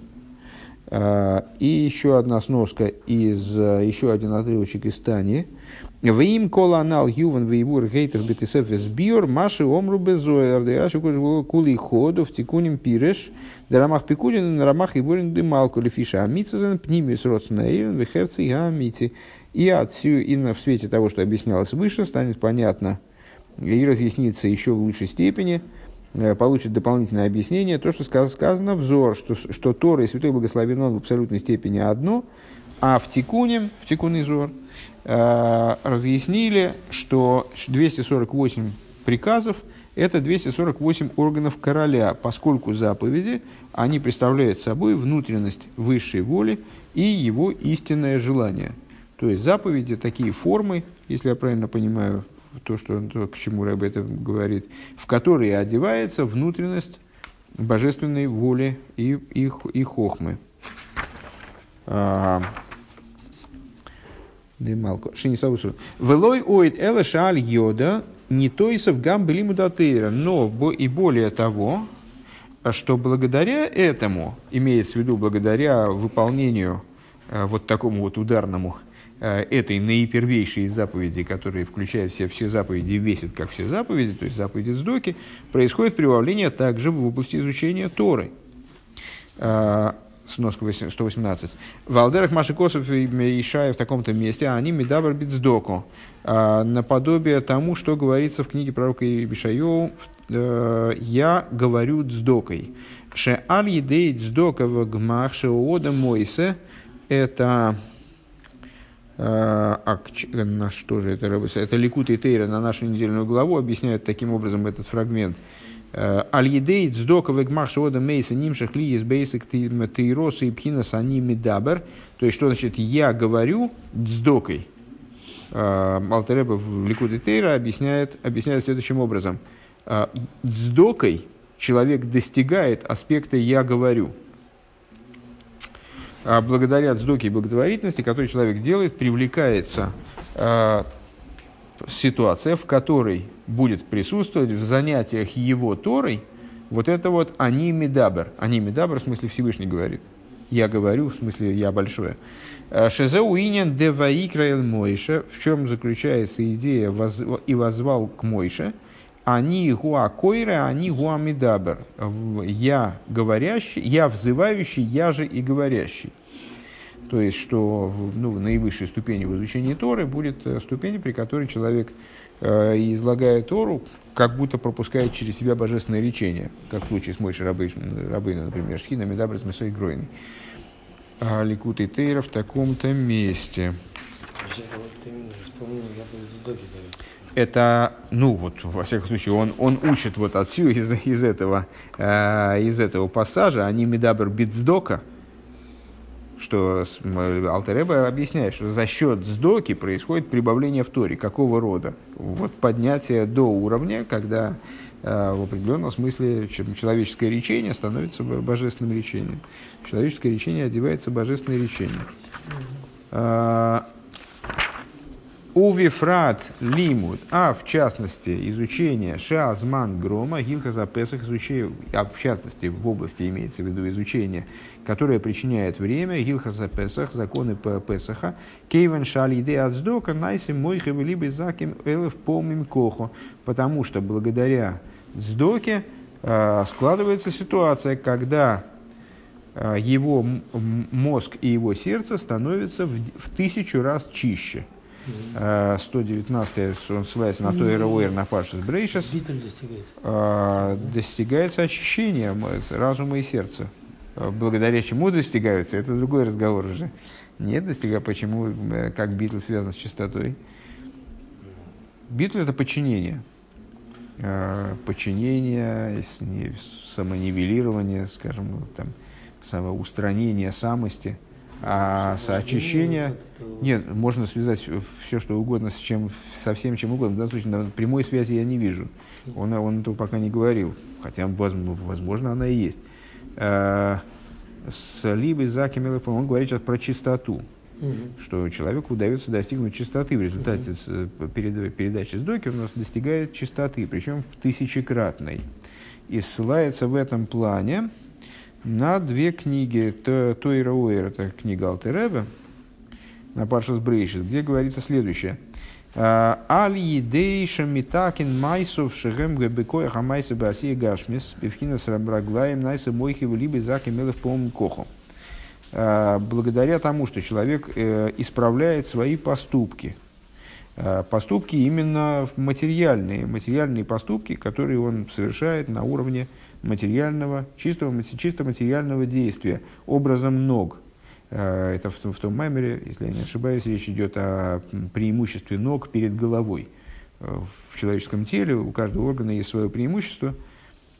И еще одна сноска из, еще один отрывочек из Тани – Вим кола анал юван вейвур гейтов бетисев сбиор маши омру безоэр дыраши кули ходу в тикуним пиреш дарамах пикудин рамах и бурин дымалку лефиша амитсазен пнимис родственнаирен вехевци амити. И отсюда, и в свете того, что объяснялось выше, станет понятно и разъяснится еще в лучшей степени, э, получит дополнительное объяснение, то, что сказано взор, что, что Тора и Святой Благословен Он в абсолютной степени одно, а в Тикуне, в Тикуне Зор, э, разъяснили, что 248 приказов – это 248 органов короля, поскольку заповеди, они представляют собой внутренность высшей воли и его истинное желание. То есть заповеди такие формы, если я правильно понимаю то, что, то, к чему Рэб это говорит, в которые одевается внутренность божественной воли и, и, и хохмы. А, Дымалко. Шинисавусу. Велой оид эла шаль йода не тойсов гам были мудатейра. Но и более того, что благодаря этому, имеется в виду благодаря выполнению э, вот такому вот ударному этой наипервейшей из заповедей, которые включают все, все заповеди и весят как все заповеди, то есть заповеди сдоки, происходит прибавление также в области изучения Торы. Э, сноска 118. В Алдерах Машикосов и Ишая в таком-то месте, а они медабр битсдоку. Наподобие тому, что говорится в книге пророка Ишайоу, э, я говорю дздокой. Ше аль едей дздока в гмах шеода мойсе, это э, а, на что же это, это Ликут и Тейра на нашу недельную главу объясняют таким образом этот фрагмент – Э, על ידי צדקה וגמ"ח שאדם עושה נמשך להיות בעסק תורתו הבחינת אני המדבר. То есть, что значит я говорю צדקה? Э, Алтер Ребе в לקוטי תורה объясняет, объясняет следующим образом. Э, צדקה человек достигает аспекта «я говорю». А благодаря צדקה и благотворительности, который человек делает, привлекается ситуация, в которой будет присутствовать в занятиях его Торой вот это вот «они медабр». «Они медабр» в смысле Всевышний говорит. Я говорю, в смысле я большое. Э, Шезеуинен де ваикраэл Мойше. В чем заключается идея воз, «и возвал к Мойше»? Они гуа койра, они гуа медабр. Я говорящий, я взывающий, я же и говорящий. То есть, что ну, наивысшей ступени в изучении Торы будет э, ступень, при которой человек э, излагая Тору, как будто пропускает через себя божественное речение, как в случае с Мойшей Рабыной, например, Шхина Медабрас Месой Гройный. А Ликут и Тейра в таком-то месте. Это, ну вот, во всяком случае, он, он учит вот отсюда, из, из, этого, э, из этого пассажа, они Медабр Бицдока, что Алтереба объясняет, что за счет сдоки происходит прибавление в Торе. Какого рода? Вот поднятие до уровня, когда э, в определенном смысле человеческое речение становится божественным речением. Человеческое речение одевается божественное речение. А, Увифрат лимуд, а в частности изучение шазман грома, гилха за песах, изучение, а в частности в области имеется в виду изучение, которое причиняет время, гилха за песах, законы по песаха, кейвен шалиде ацдока, найсим мойхе либо заким элев помим кохо, потому что благодаря сдоке э, складывается ситуация, когда э, его мозг и его сердце становятся в тысячу раз чище. 119 он ссылается на Тойра Уэр на Пашис Брейшес. А, достигается очищение разума и сердца. А, благодаря чему достигаются, это другой разговор уже. Нет, достигая, почему, как битл связан с чистотой. Битл это подчинение. А, подчинение, самонивелирование, скажем, там, самоустранение самости – а соочищение... Нет, можно связать все, что угодно с чем, со всем, чем угодно. В данном случае прямой связи я не вижу. Он, он этого пока не говорил. Хотя, возможно, она и есть. А, с Либой Заким он говорит сейчас про чистоту. Угу. Что человеку удается достигнуть чистоты. В результате угу. передачи с доки у нас достигает чистоты, причем в тысячекратной. И ссылается в этом плане на две книги Тойра Уэр, это книга Алтереба, на Паршас Брейшит, где говорится следующее. «А, Аль едей шамитакин майсов шехем гбекоя хамайса басия гашмис бифхина срабраглаем найса мойхи либо заки мелов помым кохом. А, благодаря тому, что человек э, исправляет свои поступки, поступки именно материальные, материальные поступки, которые он совершает на уровне материального, чистого, чисто материального действия, образом ног. Это в, в том маймере, если я не ошибаюсь, речь идет о преимуществе ног перед головой. В человеческом теле у каждого органа есть свое преимущество –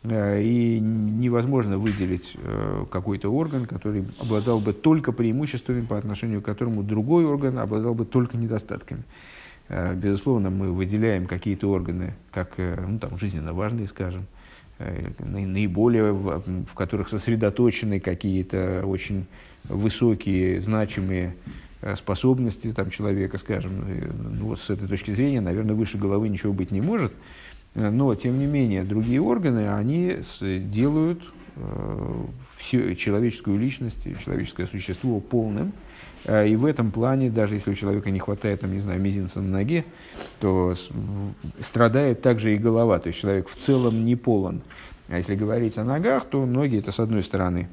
Э, и невозможно выделить э, какой-то орган, который обладал бы только преимуществами, по отношению к которому другой орган обладал бы только недостатками. Э, безусловно, мы выделяем какие-то органы, как ну, там, жизненно важные, скажем, наиболее, в которых сосредоточены какие-то очень высокие, значимые способности там, человека, скажем. Ну, вот с этой точки зрения, наверное, выше головы ничего быть не может. Э, но, тем не менее, другие органы, они делают э, всю человеческую личность, человеческое существо полным. Э, и в этом плане, даже если у человека не хватает, там, не знаю, мизинца на ноге, то страдает также и голова. То есть человек в целом не полон. А если говорить о ногах, то ноги это, с одной стороны,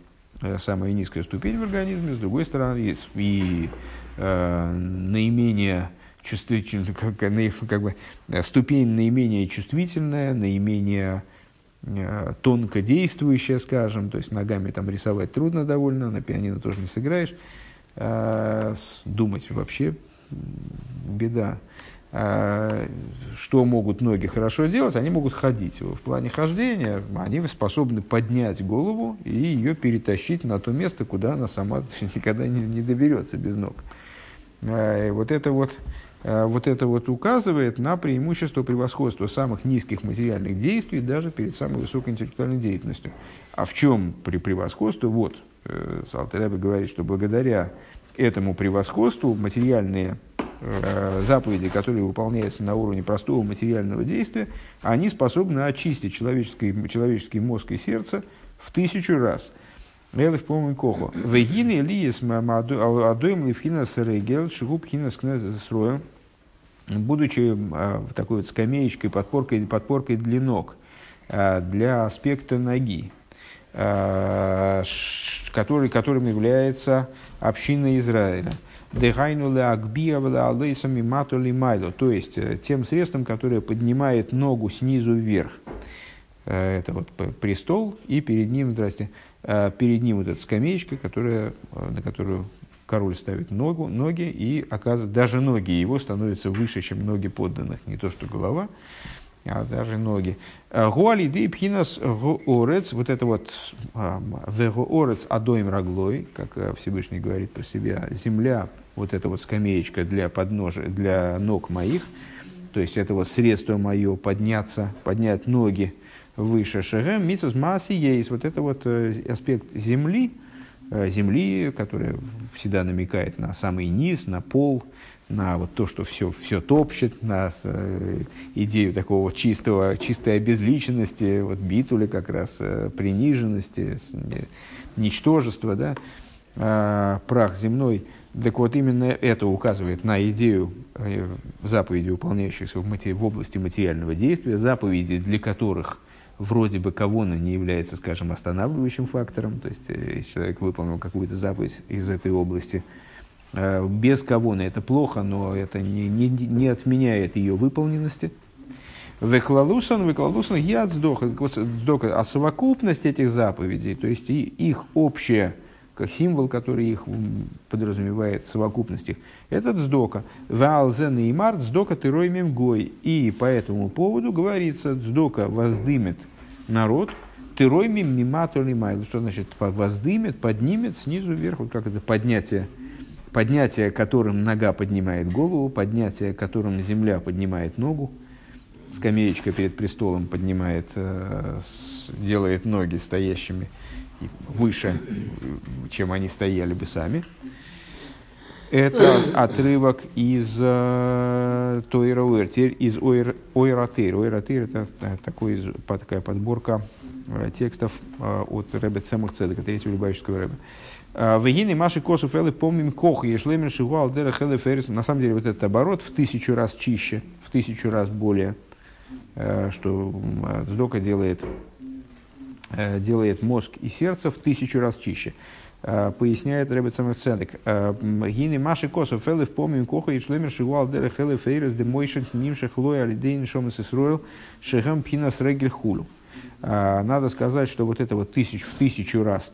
самая низкая ступень в организме, с другой стороны, есть и э, наименее чувствительная, как, как бы, э, ступень наименее чувствительная, наименее э, тонко действующая, скажем, то есть ногами там рисовать трудно довольно, на пианино тоже не сыграешь, э, думать вообще беда. А, что могут ноги хорошо делать? Они могут ходить. В плане хождения они способны поднять голову и ее перетащить на то место, куда она сама никогда не, доберется без ног. А, вот это вот Э, вот это вот указывает на преимущество превосходства самых низких материальных действий даже перед самой высокой интеллектуальной деятельностью. А в чем при превосходстве? Вот, э, Салтереба говорит, что благодаря этому превосходству материальные э, заповеди, которые выполняются на уровне простого материального действия, они способны очистить человеческий, человеческий мозг и сердце в тысячу раз. Элиф помню кохо. Вегины лиес адоем лифхинас регел шигуб хинас кнезесроя. Будучи а, такой вот скамеечкой, подпоркой, подпоркой для ног, а, для аспекта ноги, который, которым является община Израиля. То есть э, тем средством, которое поднимает ногу снизу вверх. Э, это вот престол, и перед ним, здрасте, Э, перед ним вот эта скамеечка, которая, э, на которую король ставит ногу, ноги, и оказывается, даже ноги его становятся выше, чем ноги подданных, не то что голова, а даже ноги. Э, Гуали ды пхинас орец, вот это вот орец адоим раглой, как Всевышний говорит про себя, земля, вот эта вот скамеечка для подножия, для ног моих, то есть это вот средство мое подняться, поднять ноги, выше Шехем, Мицус Маси есть. Вот это вот э, аспект земли, э, земли, которая всегда намекает на самый низ, на пол, на вот то, что все, все топчет, на э, идею такого чистого, чистой обезличенности, вот битуля как раз, приниженности, ничтожества, да, прах земной. Так вот, именно это указывает на идею заповедей, выполняющихся в, области материального действия, заповеди, для которых – вроде бы кавона не является, скажем, останавливающим фактором, то есть э, если человек выполнил какую-то заповедь из этой области, э, без кавона это плохо, но это не, не, не отменяет ее выполненности. Веклалусан, веклалусан, я сдоха, а совокупность этих заповедей, то есть их общее как символ, который их подразумевает, совокупность их. Это дздока. Валзен и мар дздока ты роймем гой. И по этому поводу говорится, дздока воздымет народ, ты роймем мимату майл. Что значит воздымет, поднимет снизу вверх, вот как это поднятие, поднятие, которым нога поднимает голову, поднятие, которым земля поднимает ногу, скамеечка перед престолом поднимает, э, делает ноги стоящими выше, чем они стояли бы сами. Это отрывок из э, Тойра Уэртир, из Ойратыр. Ойратыр – это такой, такая подборка э, текстов э, от Рэбе Цемах Цедека, третьего Любавического Рэбе. Вегины Маши Косов Элы помним Кох, Ешлемер Шигуа Алдера Хеле Феррис. На самом деле вот этот оборот в тысячу раз чище, в тысячу раз более, что Сдока делает Э, делает мозг и сердце в тысячу раз чище. поясняет Рэбе Цамерцедек. Гины Маши Косов, Фелев, помним, Коха и Шлемер, Шигуал, Дера, Эйрес, Демойшен, Нимших, Лоя, Алидейн, Шомас, Исруэл, Шехам, Пинас, Регель, Хулу. Надо сказать, что вот это вот тысяч, в тысячу раз,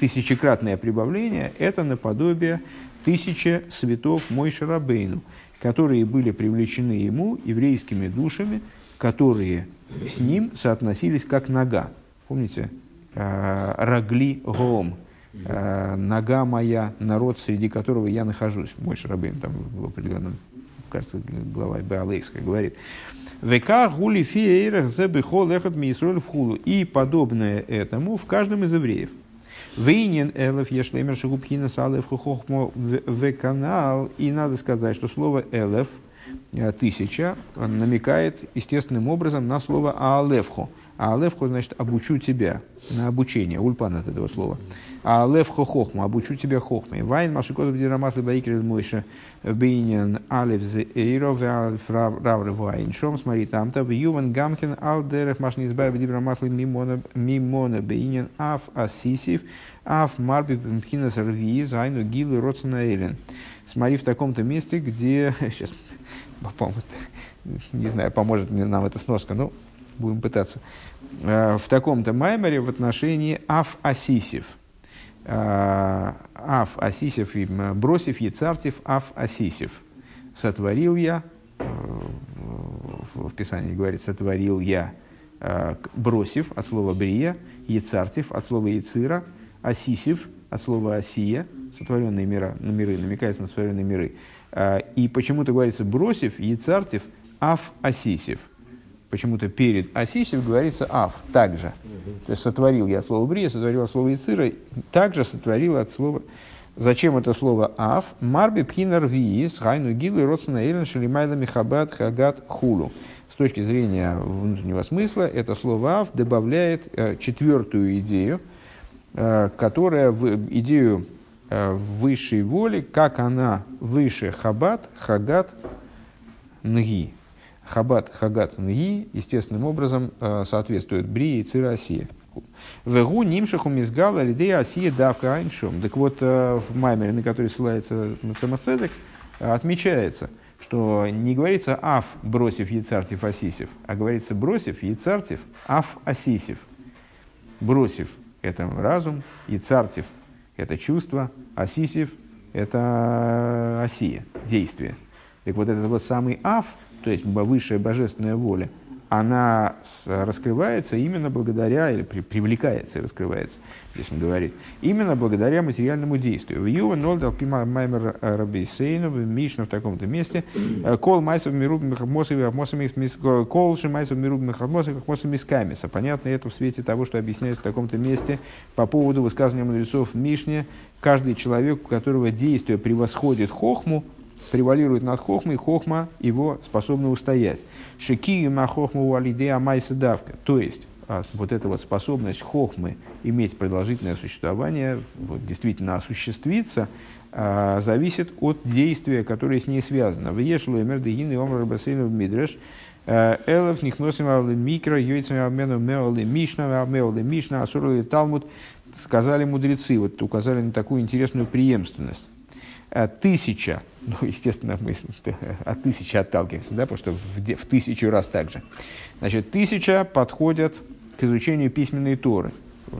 тысячекратное прибавление, это наподобие тысячи святов Мойши Рабейну, которые были привлечены ему еврейскими душами, которые с ним соотносились как нога. Помните, Э, Рагли Гом, э, нога моя, народ, среди которого я нахожусь. Мой Шарабейн там в определенном, кажется, глава Беалейская говорит. ВК гули фиэйрах зебихол. И подобное этому в каждом из евреев. Вейнин элев ешлемер шагубхина салев хохмо в канал. И надо сказать, что слово элев, э, тысяча, намекает естественным образом на слово аалевхо. Аалевхо значит обучу тебя на обучение, ульпан от этого слова. А лев хохохма, обучу тебя хохмой. Вайн машикот в дирамаслы баикер мойша бейнин алев зе эйро равры вайн. Шом смотри там-то в юван гамкин ал дерех машни избавь в дирамаслы мимона бейнин аф асисив аф марби пимхина сарви зайну гилы родсона элен. Смотри в таком-то месте, где... Сейчас, не знаю, поможет мне нам эта сноска, но будем пытаться. Э, в таком-то маймере в отношении Аф Асисев. Э, Аф Асисев, бросив Ецартив Аф Асисев. Сотворил я, э, в Писании говорит, сотворил я, бросив от слова брия, Ецартив от слова Ецира, Асисев от слова Осия, сотворенные мира, на миры, намекается на сотворенные миры. И почему-то говорится бросив, Ецартив, Аф Асисев – почему-то перед Асисев говорится Аф, также. То есть сотворил я слово Брия, сотворил от слова Ицира, также сотворил от слова... Зачем это слово Аф? Марби пхинар виис, хайну гилы, родсена элен, шелимайла михабат, хагат, хулу. С точки зрения внутреннего смысла, это слово Аф добавляет э, четвертую идею, э, которая в идею э, высшей воли, как она выше хабат, хагат, нги. Хабат, Хагат, Нги естественным образом э, соответствует Брии и Цирасия. Вегу нимшаху мизгала лидея асия давка айншом. Так вот, э, в маймере, на который ссылается Самоцедек, отмечается, что не говорится «аф, бросив яцартив асисев», а говорится «бросив яцартив аф асисев». Бросив – это разум, яцартив – это чувство, асисев – это осия, действие. Так вот, этот вот самый «аф» – то есть высшая божественная воля, она раскрывается именно благодаря, или при, привлекается и раскрывается, здесь он говорит, именно благодаря материальному действию. В Юва Нолдал Маймер Рабейсейну, в Мишна в таком-то месте, Кол Майсов Мируб Михамосови Ахмосами Кол Шимайсов Мируб Михамосови Ахмосами Скамиса. Понятно это в свете того, что объясняет в таком-то месте по поводу высказывания мудрецов в Мишне, каждый человек, у которого действие превосходит хохму, превалирует над хохмой, хохма его способна устоять. Шики ма хохму валидея майса давка. То есть, а, вот эта вот способность хохмы иметь продолжительное существование, вот, действительно осуществиться, а, зависит от действия, которое с ней связано. В Ешлу Эмер Дегин и Омар Басейну Мидреш а, Элев них носим авле микро, йойцами обмену меолы мишна, меолы мишна, асурлы талмуд, сказали мудрецы, вот указали на такую интересную преемственность. Тысяча ну, естественно, мы от тысячи отталкиваемся, да, потому что в, в тысячу раз так же. Значит, тысяча подходят к изучению письменной Торы.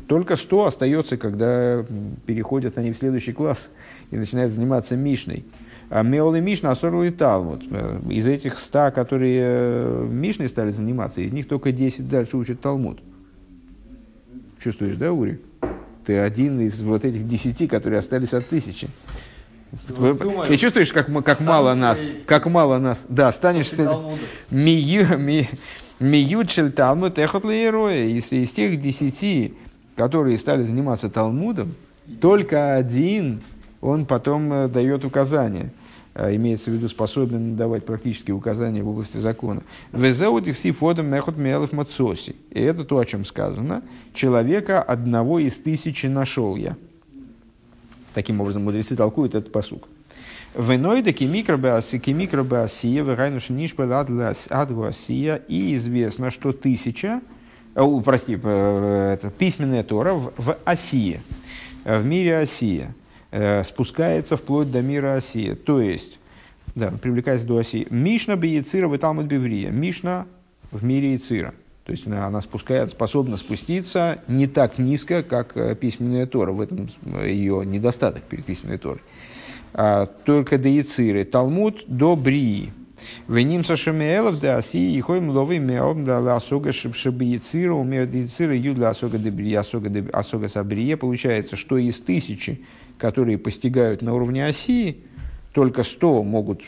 Только сто остается, когда переходят они в следующий класс и начинают заниматься Мишной. А Меолы Мишна, Асору и Талмуд. Из этих ста, которые э, Мишной стали заниматься, из них только десять дальше учат Талмуд. Чувствуешь, да, Ури? Ты один из вот этих десяти, которые остались от тысячи. Думаю, Ты чувствуешь, как, как мало нас, как мало нас, да, станешь миючель Талмуд эхот леероя. Из, из тех десяти, которые стали заниматься Талмудом, только один, он потом э, дает указания. А, имеется в виду способен давать практические указания в области закона. И это то, о чем сказано. Человека одного из тысячи нашел я. Таким образом, мудрецы толкуют этот посук. Венойда кемикробеасия, вегайнуш нишпа адгуасия, и известно, что тысяча, о, прости, это письменная Тора в, в Осии. в мире Осия, спускается вплоть до мира Осия. То есть, да, привлекается до Осии. Мишна бейцира в Талмуд Беврия. Мишна в мире Яцира. То есть она, она спускает, способна спуститься не так низко, как письменная Тора. В этом ее недостаток перед письменной Торой. А, только до Яциры. Талмуд до Брии. Веним сашемеэлов да аси и хоим ловы меом да ласога шибшибиецира умеют яцира ю для асога дебрия асога асога сабрия. Получается, что из тысячи, которые постигают на уровне оси, только сто могут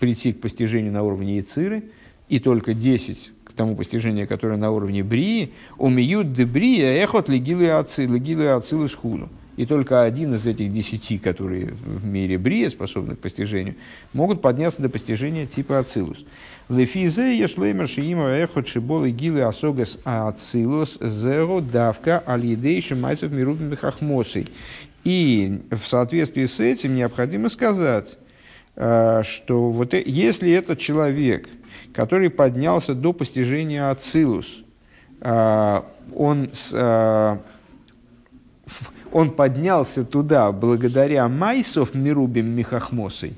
прийти к постижению на уровне яциры, и только десять к тому постижению, которое на уровне брии, умеют дебрия эхот легилы ацилы схуду и только один из этих десяти, которые в мире Брия способны к постижению, могут подняться до постижения типа Ацилус. Лефизе ешлеймер шиима эхот шибол и гилы асогас ацилус зеро давка алидейши майсов мирубим хахмосой. И в соответствии с этим необходимо сказать, э, что вот э, если этот человек, который поднялся до постижения Ацилус, э, он он поднялся туда благодаря Майсов Мирубим Михахмосой,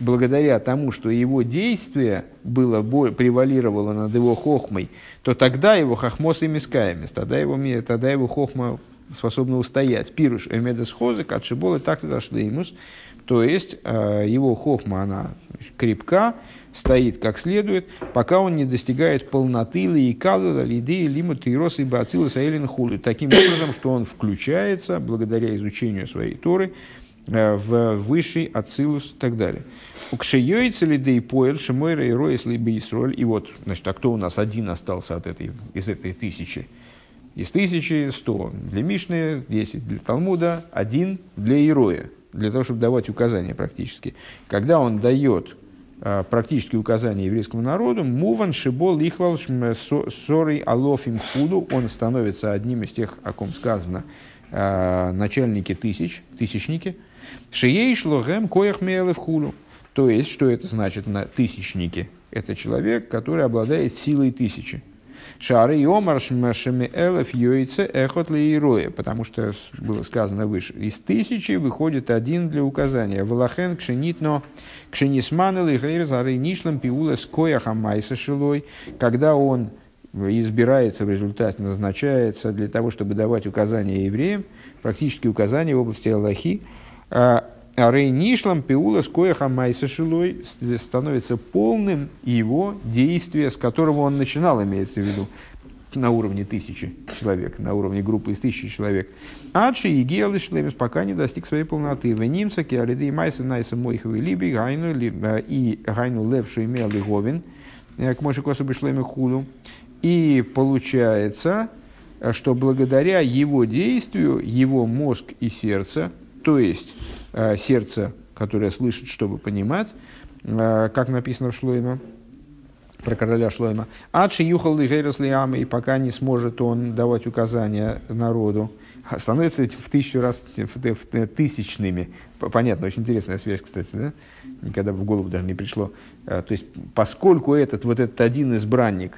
благодаря тому, что его действие было, превалировало над его хохмой, то тогда его хохмос и мискаемис, тогда его, тогда его хохма способна устоять. Пируш эмедес хозык отшибол и так зашлеймус, то есть э, его хохма, она крепка, стоит как следует, пока он не достигает полноты лейкала, лиды, лимут, ирос и бацилус, аэлин хули. Таким образом, что он включается, благодаря изучению своей Торы, э, в высший ацилус и так далее. Укшиёйца ли и поэль, шимойра и роис либо И вот, значит, а кто у нас один остался от этой, из этой тысячи? Из тысячи сто для Мишны, десять для Талмуда, один для Ироя, для того, чтобы давать указания практически. Когда он дает Э, практические указания еврейскому народу, муван шибол ихлал сорой алофим худу, он становится одним из тех, о ком сказано, э, начальники тысяч, тысячники, шией шлогем коях в худу. То есть, что это значит на тысячники? Это человек, который обладает силой тысячи. Шары и омар шмашами элеф йойце эхот лейроя, потому что было сказано выше, из тысячи выходит один для указания. Валахен кшенитно кшенисман или зары нишлам пиула скоя хамайса шилой, когда он избирается в результате, назначается для того, чтобы давать указания евреям, практически указания в области Аллахи, а Рейнишлам Пиула с Кояха Майса Шилой становится полным его действия, с которого он начинал, имеется в виду, на уровне тысячи человек, на уровне группы из тысячи человек. Адши и Геалы Шлемис пока не достиг своей полноты. Венимца, Киалиды, Майса, Найса, Мойховый, Либи, Гайну, и Гайну Левшу имел и Говин, э, к Мойши Косу Шлеме Худу. И получается, что благодаря его действию, его мозг и сердце, то есть Э, сердце, которое слышит, чтобы понимать, э, как написано в Шлойма, про короля Шлойма. Адши юхал и пока не сможет он давать указания народу, становится в тысячу раз в тысячными. Понятно, очень интересная связь, кстати, да? Никогда в голову даже не пришло. Э, то есть, поскольку этот, вот этот один избранник,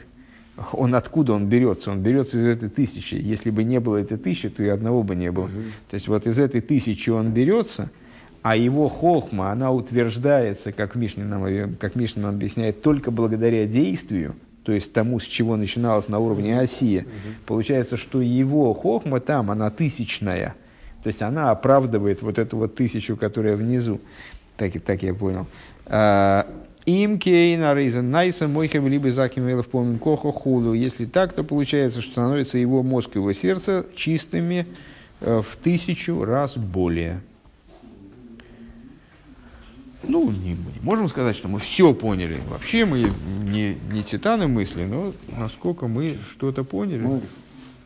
он откуда он берется? Он берется из этой тысячи. Если бы не было этой тысячи, то и одного бы не было. То есть, вот из этой тысячи он берется – а его хохма, она утверждается, как Мишна нам, как Мишна нам объясняет, только благодаря действию, то есть тому, с чего начиналось на уровне осия. Получается, что его хохма там, она тысячная. То есть она оправдывает вот эту вот тысячу, которая внизу. Так, так я понял. Им кейна рейзен найса мойхем либо заким велов помним кохо худу. Если так, то получается, что становится его мозг и его сердце чистыми э, в тысячу раз более. Ну, не, не можем сказать, что мы все поняли. Вообще мы не, не титаны мысли, но насколько мы что-то поняли.